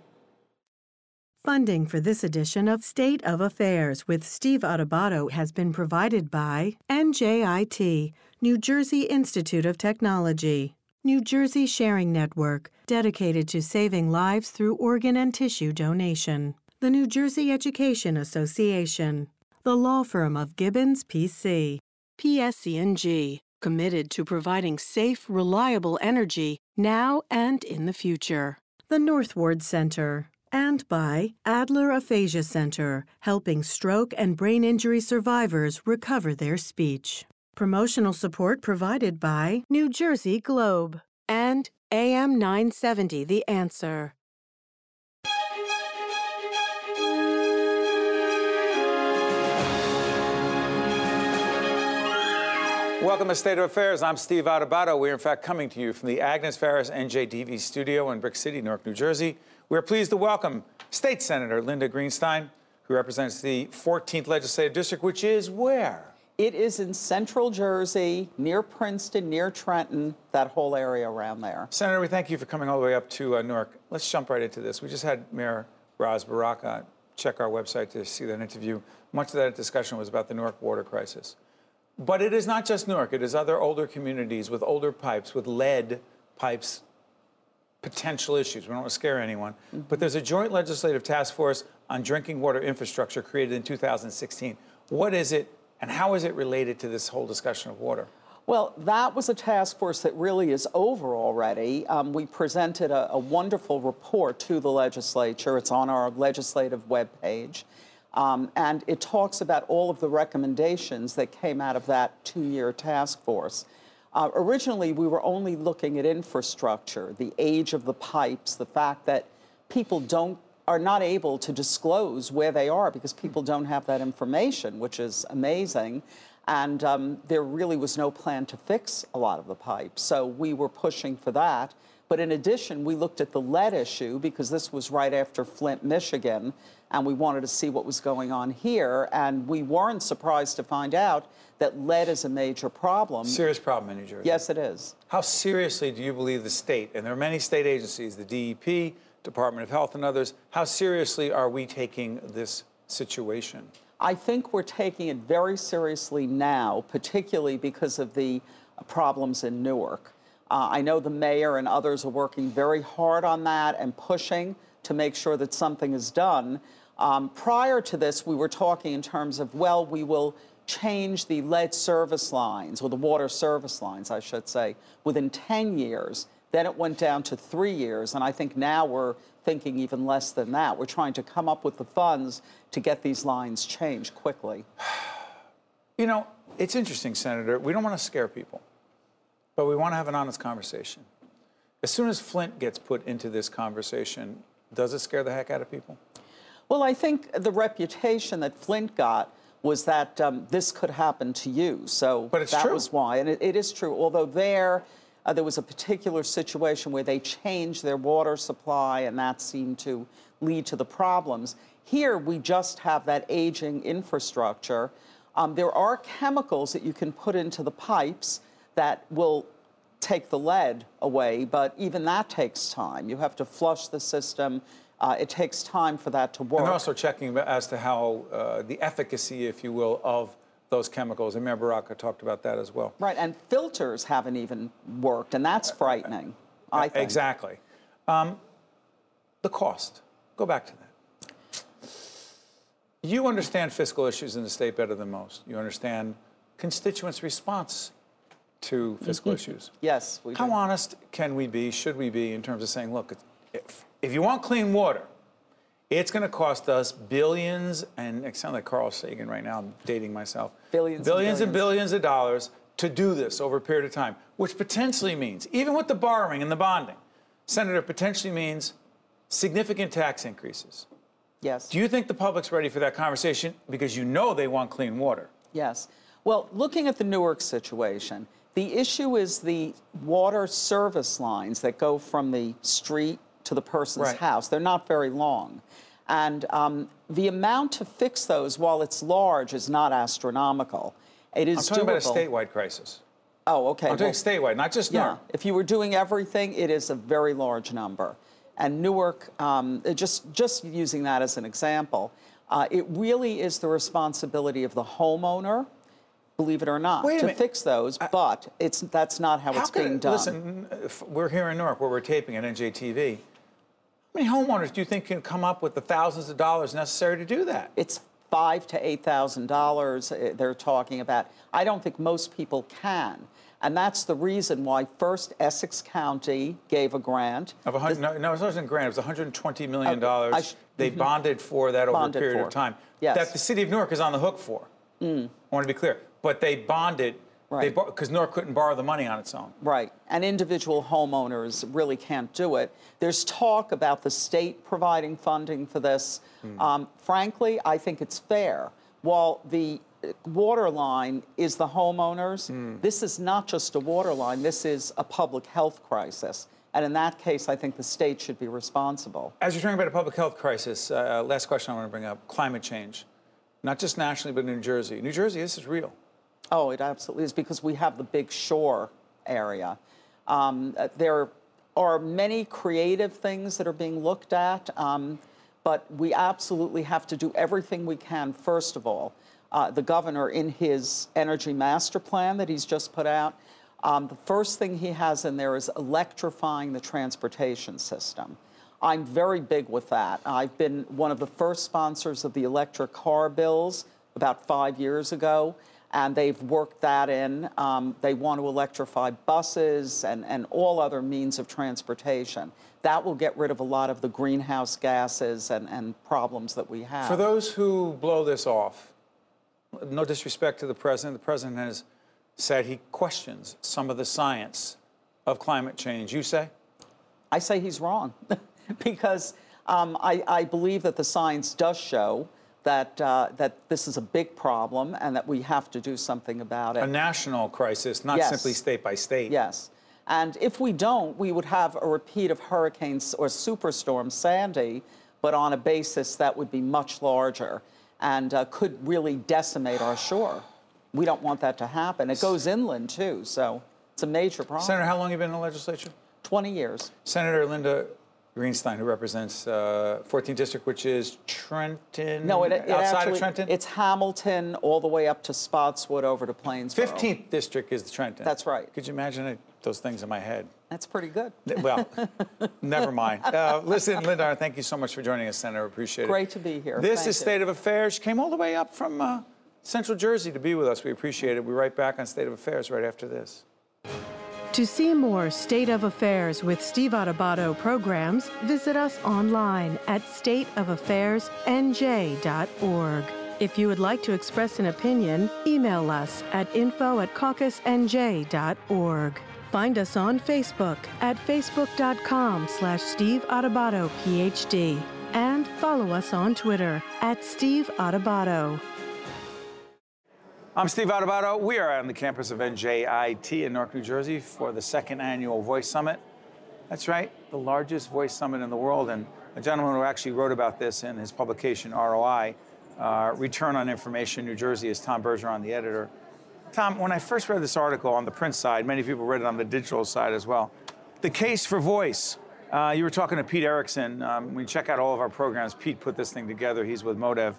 Funding for this edition of State of Affairs with Steve Adubato has been provided by NJIT, New Jersey Institute of Technology, New Jersey Sharing Network, dedicated to saving lives through organ and tissue donation, the New Jersey Education Association, the law firm of Gibbons PC, PSE&G, committed to providing safe, reliable energy now and in the future, the North Ward Center and by Adler Aphasia Center, helping stroke and brain injury survivors recover their speech. Promotional support provided by New Jersey Globe and AM 970 The Answer. Welcome to State of Affairs. I'm Steve Adubato. We're in fact coming to you from the Agnes Varis NJTV studio in Brick City, Newark, New Jersey. We're pleased to welcome State Senator Linda Greenstein, who represents the 14th Legislative District, which is where? It is in central Jersey, near Princeton, near Trenton, that whole area around there. Senator, we thank you for coming all the way up to uh, Newark. Let's jump right into this. We just had Mayor Ras Baraka check our website to see that interview. Much of that discussion was about the Newark water crisis. But it is not just Newark. It is other older communities with older pipes, with lead pipes, potential issues. We don't want to scare anyone. Mm-hmm. But there's a joint legislative task force on drinking water infrastructure created in 2016. What is it, and how is it related to this whole discussion of water? Well, that was a task force that really is over already. Um, we presented a, a, wonderful report to the legislature. It's on our legislative webpage. Um, and it talks about all of the recommendations that came out of that two year task force. Uh, originally, we were only looking at infrastructure, the age of the pipes, the fact that people don't are not able to disclose where they are because people don't have that information, which is amazing. And um, there really was no plan to fix a lot of the pipes. So we were pushing for that. But in addition, we looked at the lead issue because this was right after Flint, Michigan, and we wanted to see what was going on here. And we weren't surprised to find out that lead is a major problem. Serious problem in New Jersey. Yes, it is. How seriously do you believe the state, and there are many state agencies, the DEP, Department of Health, and others, how seriously are we taking this situation? I think we're taking it very seriously now, particularly because of the problems in Newark. Uh, I know the mayor and others are working very hard on that and pushing to make sure that something is done. Um, prior to this, we were talking in terms of, well, we will change the lead service lines, or the water service lines, I should say, within 10 years. Then it went down to three years, and I think now we're thinking even less than that. We're trying to come up with the funds to get these lines changed quickly. <sighs> You know, it's interesting, Senator. We don't want to scare people, but we want to have an honest conversation. As soon as Flint gets put into this conversation, does it scare the heck out of people? Well, I think the reputation that Flint got was that um, this could happen to you. So but it's that true. was why. And it, it is true. Although there, uh, there was a particular situation where they changed their water supply, and that seemed to lead to the problems. Here, we just have that aging infrastructure. Um, there are chemicals that you can put into the pipes that will take the lead away, but even that takes time. You have to flush the system. Uh, it takes time for that to work. And they're also checking as to how uh, the efficacy, if you will, of those chemicals. And Mayor Baraka talked about that as well. Right, and filters haven't even worked, and that's frightening. I think. Exactly. Um, the cost. Go back to that. You understand fiscal issues in the state better than most. You understand constituents' response to fiscal mm-hmm. issues. Yes, we How do. honest can we be, should we be, in terms of saying, look, if, if you want clean water, it's going to cost us billions, and I sound like Carl Sagan right now, I'm dating myself. Billions, billions and billions. and billions of dollars to do this over a period of time, which potentially means, even with the borrowing and the bonding, Senator, potentially means significant tax increases. Yes. Do you think the public's ready for that conversation? Because you know they want clean water. Yes. Well, looking at the Newark situation, the issue is the water service lines that go from the street to the person's right. house. They're not very long. And um, the amount to fix those, while it's large, is not astronomical. It is I'm talking doable. about a statewide crisis. Oh, okay. I'm well, statewide, not just yeah. If you were doing everything, it is a very large number. And Newark, um, just, just using that as an example, uh, it really is the responsibility of the homeowner believe it or not, to minute. fix those, but it's that's not how, how it's being it, done. Listen, we're here in Newark where we're taping at NJTV. How many homeowners do you think can come up with the thousands of dollars necessary to do that? It's five to eight thousand dollars eh, they're talking about. I don't think most people can. And that's the reason why first Essex County gave a grant. Of a hundred, no, no, it wasn't a grant. It was 120 million dollars. sh- they mhm. bonded for that over Bonded a period for. of time. Yes. That the city of Newark is on the hook for. I want to be clear, but they bonded. Right. Because Newark couldn't borrow the money on its own. Right. And individual homeowners really can't do it. There's talk about the state providing funding for this. Um, frankly, I think it's fair. While the uh, water line is the homeowners, this is not just a water line, this is a public health crisis. And in that case, I think the state should be responsible. As you're talking about a public health crisis, uh, last question I want to bring up: climate change, not just nationally, but in New Jersey. New Jersey, this is real. Oh, it absolutely is because we have the big shore area. Um, there are many creative things that are being looked at, um, but we absolutely have to do everything we can, first of all, uh, the governor in his energy master plan that he's just put out. Um, the first thing he has in there is electrifying the transportation system. I'm very big with that. I've been one of the first sponsors of the electric car bills about five years ago, and they've worked that in. Um, they want to electrify buses and, and all other means of transportation. That will get rid of a lot of the greenhouse gases and, and problems that we have. For those who blow this off, no disrespect to the president, the president has said he questions some of the science of climate change. You say? I say he's wrong <laughs> because um, I, I, believe that the science does show that, uh, that this is a big problem and that we have to do something about it. A national crisis, not yes. simply state by state. Yes. And if we don't, we would have a repeat of hurricanes or superstorm Sandy, but on a basis that would be much larger and uh, could really decimate our shore. We don't want that to happen. It goes inland too, so it's a major problem. Senator, how long have you been in the legislature? 20 years. Senator Linda Greenstein, who represents uh, 14th District, which is Trenton. No, it, it outside actually, of Trenton. It's Hamilton all the way up to Spotswood over to Plainsboro. 15th District is the Trenton. That's right. Could you imagine it, those things in my head? That's pretty good. Well, <laughs> never mind. Uh, listen, Linda, thank you so much for joining us, Senator. Appreciate it. Great to be here. This Thank is you. State of Affairs. She came all the way up from uh, Central Jersey to be with us. We appreciate it. We're right back on State of Affairs right after this. To see more State of Affairs with Steve Adubato programs, visit us online at stateofaffairsnj.org. If you would like to express an opinion, email us at info at caucusnj.org. Find us on Facebook at facebook.com slash Steve Adubato, PhD. And follow us on Twitter at Steve Adubato. I'm Steve Adubato. We are on the campus of NJIT in Newark, New Jersey for the second annual Voice Summit. That's right, the largest voice summit in the world. And a gentleman who actually wrote about this in his publication, ROI, uh, Return on Information New Jersey, is Tom Bergeron, the editor. Tom, when I first read this article on the print side, many people read it on the digital side as well. The case for voice. Uh, you were talking to Pete Erickson. Um, when you check out all of our programs, Pete put this thing together. He's with Modev.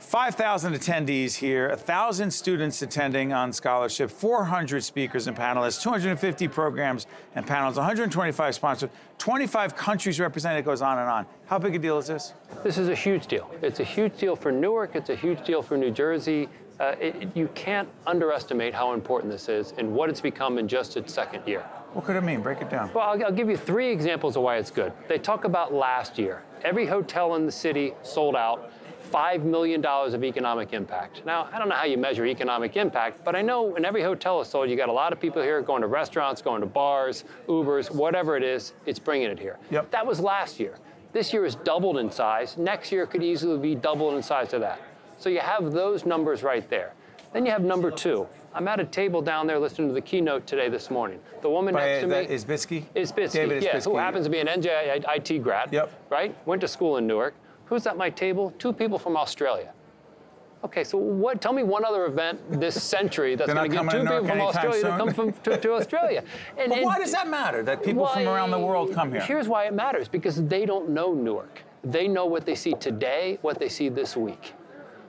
5,000 attendees here, 1,000 students attending on scholarship, 400 speakers and panelists, 250 programs and panels, 125 sponsors, 25 countries represented, it goes on and on. How big a deal is this? This is a huge deal. It's a huge deal for Newark, it's a huge deal for New Jersey. Uh, it, you can't underestimate how important this is and what it's become in just its second year. What could it mean? Break it down. Well, I'll, I'll give you three examples of why it's good. They talk about last year. Every hotel in the city sold out. $5 million of economic impact. Now, I don't know how you measure economic impact, but I know in every hotel is sold, you got a lot of people here going to restaurants, going to bars, Ubers, whatever it is, it's bringing it here. Yep. That was last year. This year is doubled in size. Next year could easily be doubled in size to that. So you have those numbers right there. Then you have number two. I'm at a table down there listening to the keynote today this morning. The woman By, next to me is Bisky? is Bisky, David yeah, Isbisky. who happens to be an NJIT grad, Yep. right? Went to school in Newark. Who's at my table? Two people from Australia. Okay, so what? Tell me one other event this <laughs> century that's going to get two people from Australia to come from, to, to Australia. <laughs> And, But and- why does that matter that people from around the world come here? Here's why it matters because they don't know Newark. They know what they see today, what they see this week.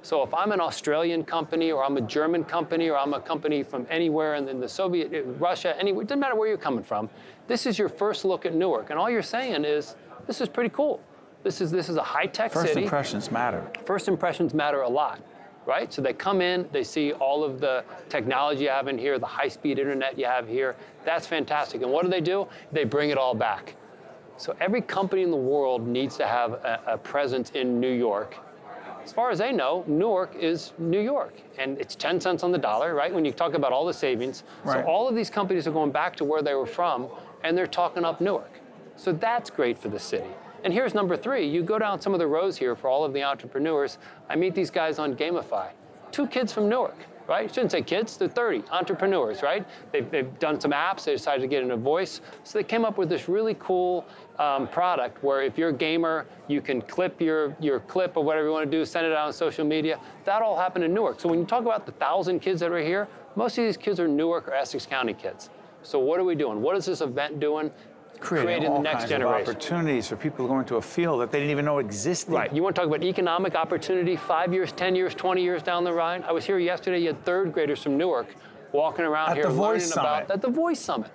So if I'm an Australian company or I'm a German company or I'm a company from anywhere in, in the Soviet, Russia, anywhere, it doesn't matter where you're coming from, this is your first look at Newark. And all you're saying is, this is pretty cool. This is, this is a high-tech city. First impressions matter. first impressions matter a lot, right? So they come in, they see all of the technology you have in here, the high-speed internet you have here. That's fantastic. And what do they do? They bring it all back. So every company in the world needs to have a, a presence in New York. As far as they know, Newark is New York, and it's 10 cents on the dollar, right? When you talk about all the savings. Right. So all of these companies are going back to where they were from, and they're talking up Newark. So that's great for the city. And here's number three. You go down some of the rows here for all of the entrepreneurs. I meet these guys on Gamify. Two kids from Newark, right? Shouldn't say kids, they're 30, entrepreneurs, right? They've, they've done some apps, they decided to get into voice. So they came up with this really cool um, product where if you're a gamer, you can clip your, your clip or whatever you want to do, send it out on social media. That all happened in Newark. So when you talk about the thousand kids that are here, most of these kids are Newark or Essex County kids. So what are we doing? What is this event doing? Creating, creating all the next kinds generation. of opportunities for people to go into a field that they didn't even know existed. Right. You want to talk about economic opportunity five years, 10 years, 20 years down the line? I was here yesterday. You had third graders from Newark walking around At here the learning Voice about Summit. at the Voice Summit.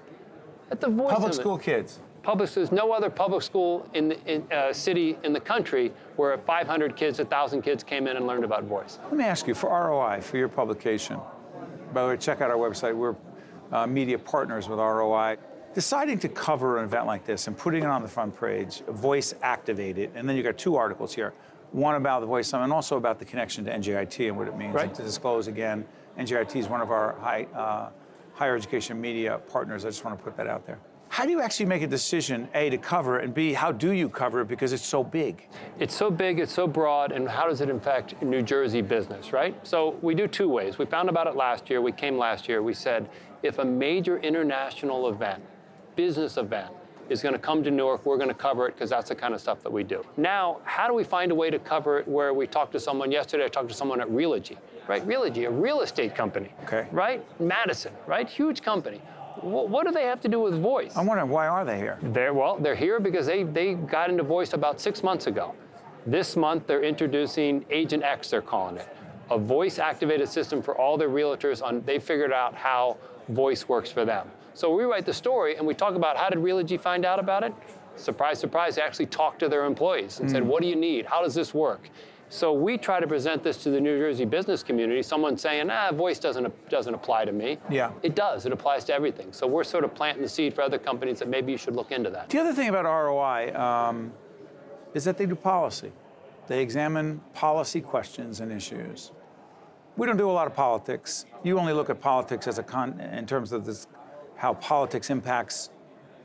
At the Voice Summit. Public Summit. school kids. Public there's no other public school in the in, uh, city in the country where 500 kids, 1,000 kids came in and learned about voice. Let me ask you for ROI, for your publication. By the way, check out our website. We're uh, media partners with ROI. Deciding to cover an event like this and putting it on the front page, voice activated, and then you got two articles here. One about the Voice Summit and also about the connection to NJIT and what it means. Right. And to disclose again, NJIT is one of our high, uh, higher education media partners. I just want to put that out there. How do you actually make a decision, A, to cover it, and B, how do you cover it because it's so big? It's so big, it's so broad, and how does it affect New Jersey business, right? So we do two ways. We found about it last year. We came last year. We said if a major international event, business event, is going to come to Newark, we're going to cover it because that's the kind of stuff that we do. Now, how do we find a way to cover it where we talked to someone yesterday? I talked to someone at Realogy, right? Realogy, a real estate company, Okay. right? Madison, right? Huge company. Wh- What do they have to do with voice? I'm wondering why are they here? They're, well, they're here because they, they got into voice about six months ago. This month, they're introducing Agent X, they're calling it, a voice activated system for all their realtors. On They figured out how voice works for them. So we write the story and we talk about how did Realogy find out about it? Surprise, surprise, they actually talked to their employees and said, what do you need? How does this work? So we try to present this to the New Jersey business community. Someone saying, ah, voice doesn't, doesn't apply to me. Yeah. It does. It applies to everything. So we're sort of planting the seed for other companies that maybe you should look into that. The other thing about ROI um, is that they do policy. They examine policy questions and issues. We don't do a lot of politics. You only look at politics as a con in terms of this, how politics impacts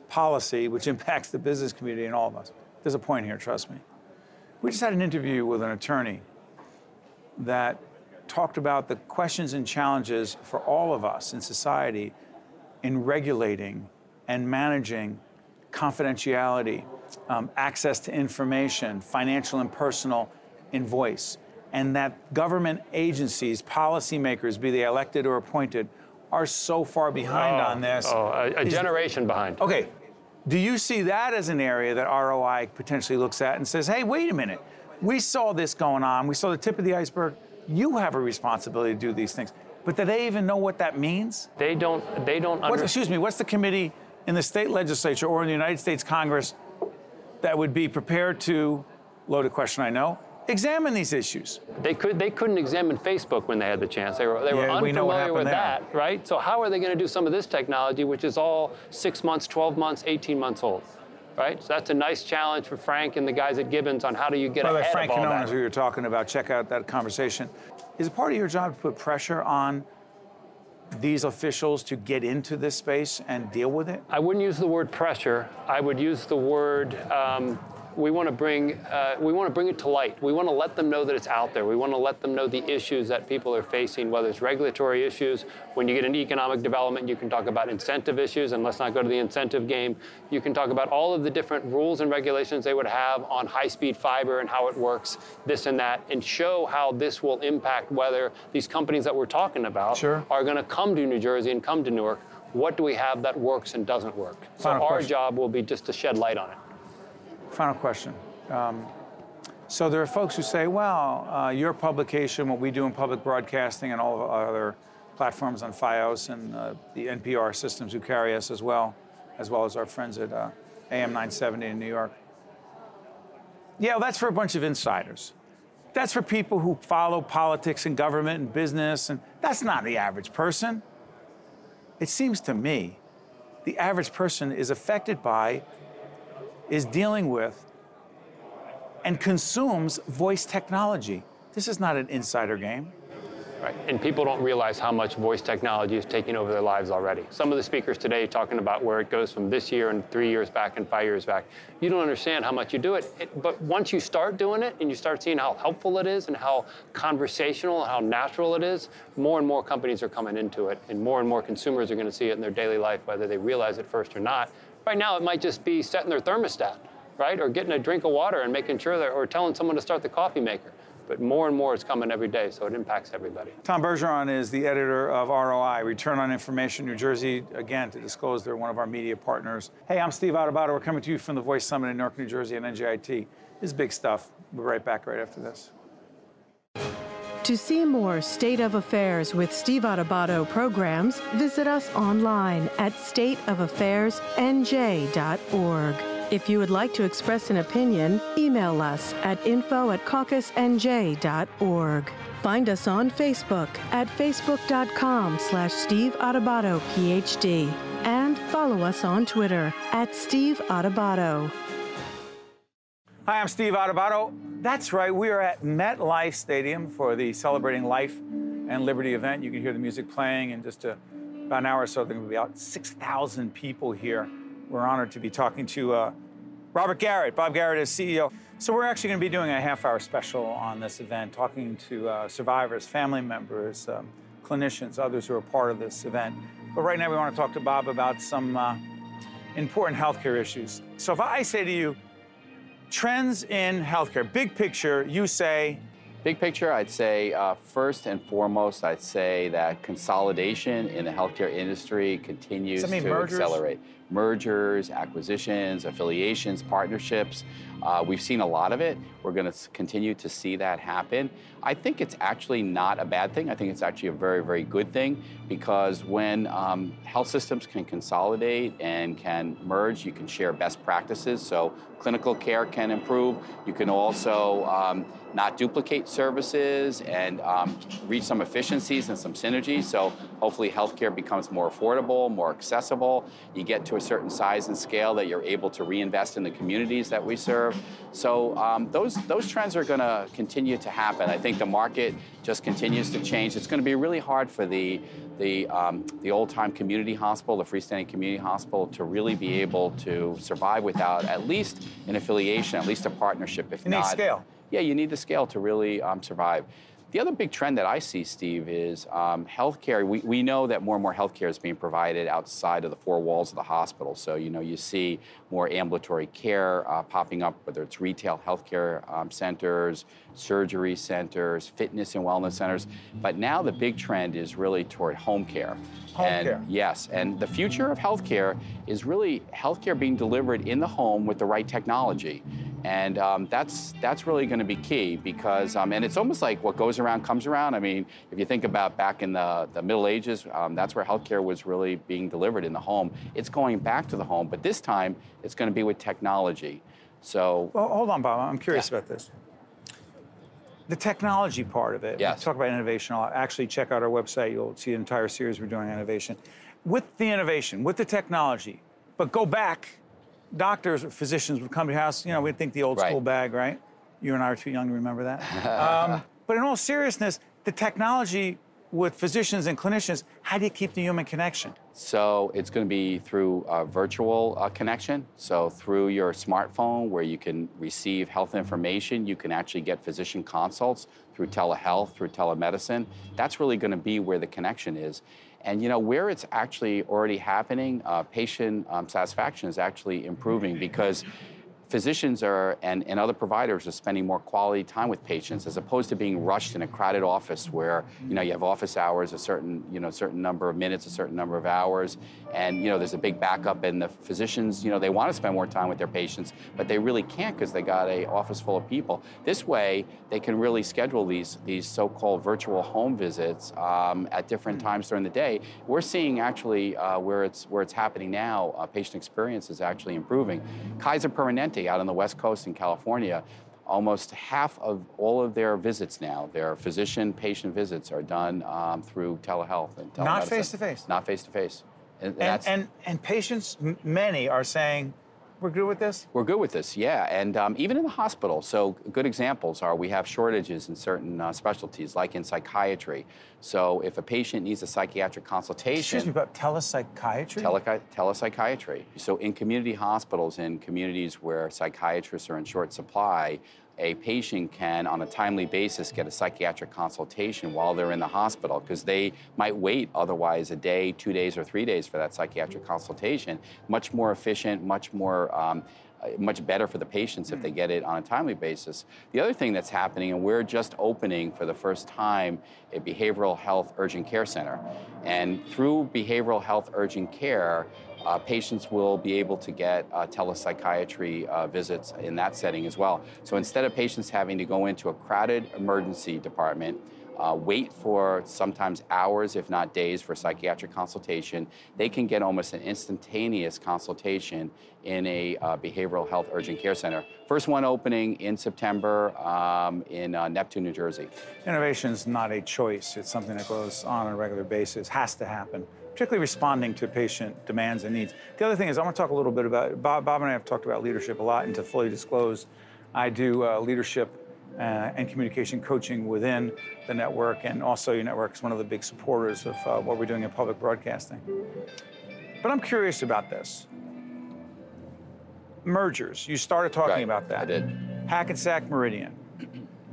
policy, which impacts the business community and all of us. There's a point here, trust me. We just had an interview with an attorney that talked about the questions and challenges for all of us in society in regulating and managing confidentiality, um, access to information, financial and personal, in voice. And that government agencies, policymakers, be they elected or appointed, are so far behind oh, on this. Oh, a, a generation behind. Okay. Do you see that as an area that ROI potentially looks at and says, hey, wait a minute, we saw this going on, we saw the tip of the iceberg, you have a responsibility to do these things. But do they even know what that means? They don't. They don't excuse me, what's the committee in the state legislature or in the United States Congress that would be prepared to, loaded question I know, examine these issues? They could. They couldn't examine Facebook when they had the chance. They were. They were Yeah, we unfamiliar with happened that, right? So how are they going to do some of this technology, which is all six months, 12 months, 18 months old, right? So that's a nice challenge for Frank and the guys at Gibbons on how do you get By way, ahead Frank of all Canone that. who you're talking about. Check out that conversation. Is it part of your job to put pressure on these officials to get into this space and deal with it? I wouldn't use the word pressure. I would use the word. Um, we want to bring. Uh, we want to bring it to light. We want to let them know that it's out there. We want to let them know the issues that people are facing, whether it's regulatory issues. When you get into economic development, you can talk about incentive issues, and let's not go to the incentive game. You can talk about all of the different rules and regulations they would have on high-speed fiber and how it works, this and that, and show how this will impact whether these companies that we're talking about Sure. are going to come to New Jersey and come to Newark. What do we have that works and doesn't work? So Final our question. job will be just to shed light on it. Final question. Um, so there are folks who say, well, uh, your publication, what we do in public broadcasting and all of our other platforms on FiOS and uh, the NPR systems who carry us as well, as well as our friends at uh, AM 970 in New York. Yeah, well, that's for a bunch of insiders. That's for people who follow politics and government and business, and that's not the average person. It seems to me the average person is affected by is dealing with and consumes voice technology. This is not an insider game. Right. And people don't realize how much voice technology is taking over their lives already. Some of the speakers today talking about where it goes from this year and three years back and five years back. You don't understand how much you do it. it but once you start doing it and you start seeing how helpful it is and how conversational how natural it is, more and more companies are coming into it and more and more consumers are going to see it in their daily life, whether they realize it first or not. Right now, it might just be setting their thermostat, right? Or getting a drink of water and making sure that, or telling someone to start the coffee maker. but more and more is coming every day, so it impacts everybody. Tom Bergeron is the editor of ROI, Return on Information New Jersey, again, to disclose they're one of our media partners. Hey, I'm Steve Adubato. We're coming to you from the Voice Summit in Newark, New Jersey and NJIT. This is big stuff. We'll be right back right after this. To see more State of Affairs with Steve Adubato programs, visit us online at stateofaffairsnj.org. If you would like to express an opinion, email us at info at caucusnj.org. Find us on Facebook at facebook.com slash Steve Adubato, PhD. And follow us on Twitter at Steve Adubato. Hi, I'm Steve Adubato. That's right, we are at MetLife Stadium for the Celebrating Life and Liberty event. You can hear the music playing in just a, about an hour or so. There will be about 6,000 people here. We're honored to be talking to uh, Robert Garrett. Bob Garrett is CEO. So we're actually going to be doing a half-hour special on this event, talking to uh, survivors, family members, um, clinicians, others who are part of this event. But right now we want to talk to Bob about some uh, important healthcare issues. So if I say to you, Trends in healthcare, big picture, you say. Big picture, I'd say uh, first and foremost, I'd say that consolidation in the healthcare industry continues to mergers? accelerate. Mergers, acquisitions, affiliations, partnerships. Uh, we've seen a lot of it. We're going to continue to see that happen. I think it's actually not a bad thing. I think it's actually a very, very good thing because when um, health systems can consolidate and can merge, you can share best practices. So clinical care can improve. You can also um, not duplicate services and um, reach some efficiencies and some synergies. So hopefully healthcare becomes more affordable, more accessible. You get to a certain size and scale that you're able to reinvest in the communities that we serve. So um, those those trends are going to continue to happen. I think the market just continues to change. It's going to be really hard for the the um, the old time community hospital, the freestanding community hospital, to really be able to survive without at least an affiliation, at least a partnership. If you not, need scale. Yeah, you need the scale to really um, survive. The other big trend that I see, Steve, is um, healthcare. We, we know that more and more healthcare is being provided outside of the four walls of the hospital. So, you know, you see more ambulatory care uh, popping up, whether it's retail healthcare um, centers, surgery centers, fitness and wellness centers. But now the big trend is really toward home care. And. Yes, and the future of healthcare is really healthcare being delivered in the home with the right technology. And um, that's that's really going to be key because um, and it's almost like what goes around comes around. I mean, if you think about back in the, the Middle Ages, um, that's where healthcare was really being delivered in the home. It's going back to the home, but this time it's going to be with technology. So well, hold on, Bob. I'm curious Yeah. about this. The technology part of it. Yes. We talk about innovation. I'll actually check out our website. You'll see an entire series we're doing on innovation. With the innovation, with the technology, but go back, doctors or physicians would come to your house. You know, we'd think the old Right. school bag, right? You and I are too young to remember that. <laughs> um, but in all seriousness, the technology with physicians and clinicians, how do you keep the human connection? So it's going to be through a virtual uh, connection. So through your smartphone, where you can receive health information, you can actually get physician consults through telehealth, through telemedicine. That's really going to be where the connection is. And you know where it's actually already happening, uh, patient um, satisfaction is actually improving because physicians are and, and other providers are spending more quality time with patients as opposed to being rushed in a crowded office where you know you have office hours a certain you know certain number of minutes a certain number of hours. And you know there's a big backup and the physicians you know they want to spend more time with their patients but they really can't because they got a office full of people. This way they can really schedule these these so-called virtual home visits um, at different times during the day. We're seeing actually uh, where it's where it's happening now uh, patient experience is actually improving. Kaiser permanente out on the west coast in california almost half of all of their visits now their physician patient visits are done um, through telehealth and telemedicine. Not face-to-face? not face-to-face and, And, and, and patients, m- many are saying, we're good with this? We're good with this, yeah. And um, even in the hospital, so good examples are we have shortages in certain uh, specialties, like in psychiatry. So if a patient needs a psychiatric consultation, Excuse me, but telepsychiatry? Tele- telepsychiatry. So, in community hospitals, in communities where psychiatrists are in short supply, a patient can, on a timely basis, get a psychiatric consultation while they're in the hospital because they might wait otherwise a day, two days, or three days for that psychiatric consultation. Much more efficient, much more um, uh, much better for the patients if they get it on a timely basis. The other thing that's happening, and we're just opening for the first time a behavioral health urgent care center. And through behavioral health urgent care, uh, patients will be able to get uh, telepsychiatry uh, visits in that setting as well. So instead of patients having to go into a crowded emergency department, uh, wait for sometimes hours, if not days, for psychiatric consultation, they can get almost an instantaneous consultation in a uh, behavioral health urgent care center. First one opening in September um, in uh, Neptune, New Jersey. Innovation is not a choice, it's something that goes on on a regular basis, has to happen. Particularly responding to patient demands and needs. The other thing is, I want to talk a little bit about Bob, Bob and I have talked about leadership a lot, and to fully disclose, I do uh, leadership uh, and communication coaching within the network, and also your network is one of the big supporters of uh, what we're doing in public broadcasting. But I'm curious about this. Mergers. You started talking Right, about that. I did. Hackensack Meridian.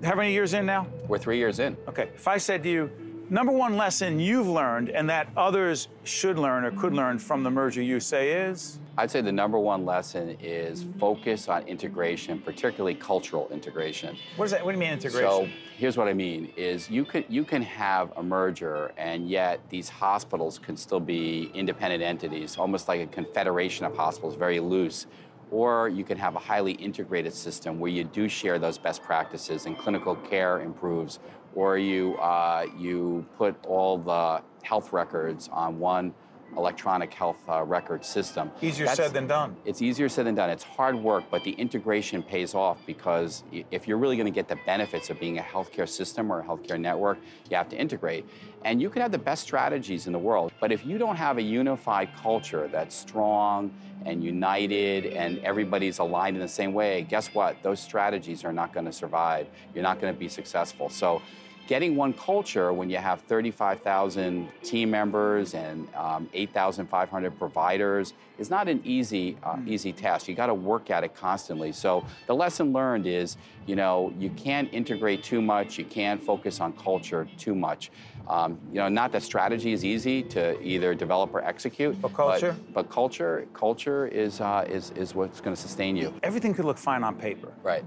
How many years in now? We're three years in. Okay. If I said to you, number one lesson you've learned and that others should learn or could learn from the merger you say is? I'd say the number one lesson is focus on integration, particularly cultural integration. What does that? What do you mean integration? So here's what I mean: is you could you can have a merger, and yet these hospitals can still be independent entities, almost like a confederation of hospitals, very loose. Or you can have a highly integrated system where you do share those best practices and clinical care improves, or you uh, you put all the health records on one electronic health uh, record system. Easier That's- said than done. it's easier said than done. It's hard work, but the integration pays off because if you're really going to get the benefits of being a healthcare system or a healthcare network, you have to integrate. And you can have the best strategies in the world, but if you don't have a unified culture that's strong and united and everybody's aligned in the same way, guess what? Those strategies are not going to survive. You're not going to be successful. So getting one culture when you have 35,000 team members and um, 8,500 providers is not an easy, uh, easy task. You got to work at it constantly. So the lesson learned is, you know, you can't integrate too much. You can't focus on culture too much. Um, you know, not that strategy is easy to either develop or execute. But culture? But, culture, culture is, uh, is, is what's going to sustain you. Everything could look fine on paper. Right.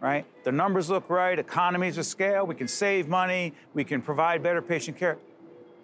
Right? The numbers look right, economies of scale, we can save money, we can provide better patient care.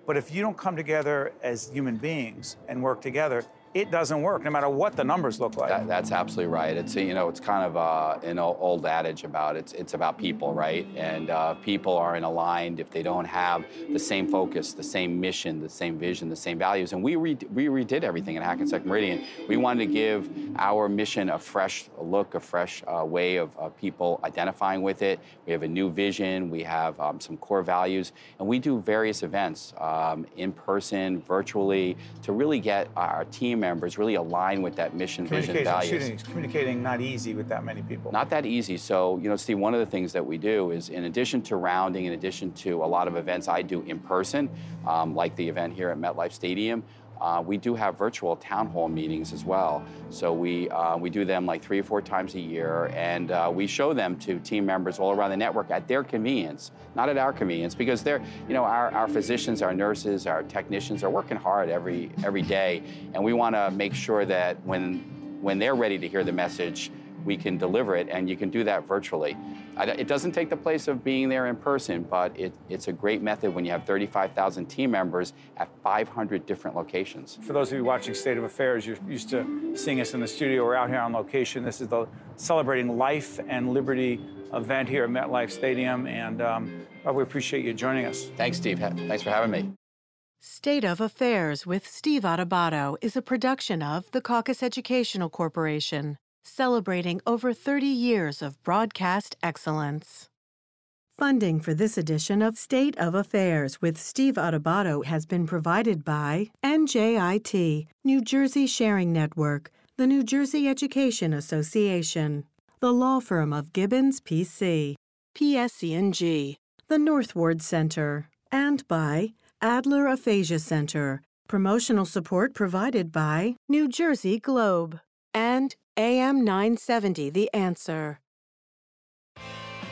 But if you don't come together as human beings and work together, it doesn't work, no matter what the numbers look like. That, that's absolutely right. It's you know it's kind of uh, an old adage about it's it's about people, right? And uh, people aren't aligned if they don't have the same focus, the same mission, the same vision, the same values. And we re- we redid everything at Hackensack Meridian. We wanted to give our mission a fresh look, a fresh uh, way of uh, people identifying with it. We have a new vision. We have um, some core values, and we do various events um, in person, virtually, to really get our team members really align with that mission, vision, values. communicating not easy with that many people. Not that easy. So, you know, Steve, one of the things that we do is, in addition to rounding, in addition to a lot of events I do in person, um, like the event here at MetLife Stadium, uh, we do have virtual town hall meetings as well. So we uh, we do them like three or four times a year, and uh, we show them to team members all around the network at their convenience, not at our convenience, because they're you know our, our physicians, our nurses, our technicians are working hard every every day, and we want to make sure that when when they're ready to hear the message, we can deliver it, and you can do that virtually. It doesn't take the place of being there in person, but it, it's a great method when you have 35,000 team members at 500 different locations. For those of you watching State of Affairs, you're used to seeing us in the studio. We're out here on location. This is the celebrating life and liberty event here at MetLife Stadium, and um, well, we appreciate you joining us. Thanks, Steve. Thanks for having me. State of Affairs with Steve Adubato is a production of the Caucus Educational Corporation, celebrating over 30 years of broadcast excellence. Funding for this edition of State of Affairs with Steve Adubato has been provided by NJIT, New Jersey Sharing Network, the New Jersey Education Association, the law firm of Gibbons PC, PSE&G, the North Ward Center, and by Adler Aphasia Center. Promotional support provided by New Jersey Globe and AM 970 The Answer.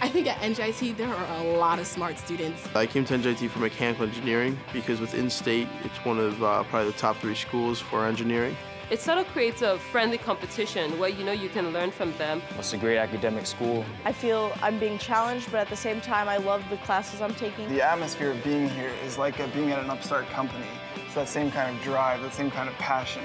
I think at NJIT there are a lot of smart students. I came to NJT for mechanical engineering because within state, it's one of uh, probably the top three schools for engineering. it sort of creates a friendly competition where you know you can learn from them. It's a great academic school. I feel I'm being challenged, but at the same time, I love the classes I'm taking. The atmosphere of being here is like being at an upstart company. It's that same kind of drive, that same kind of passion.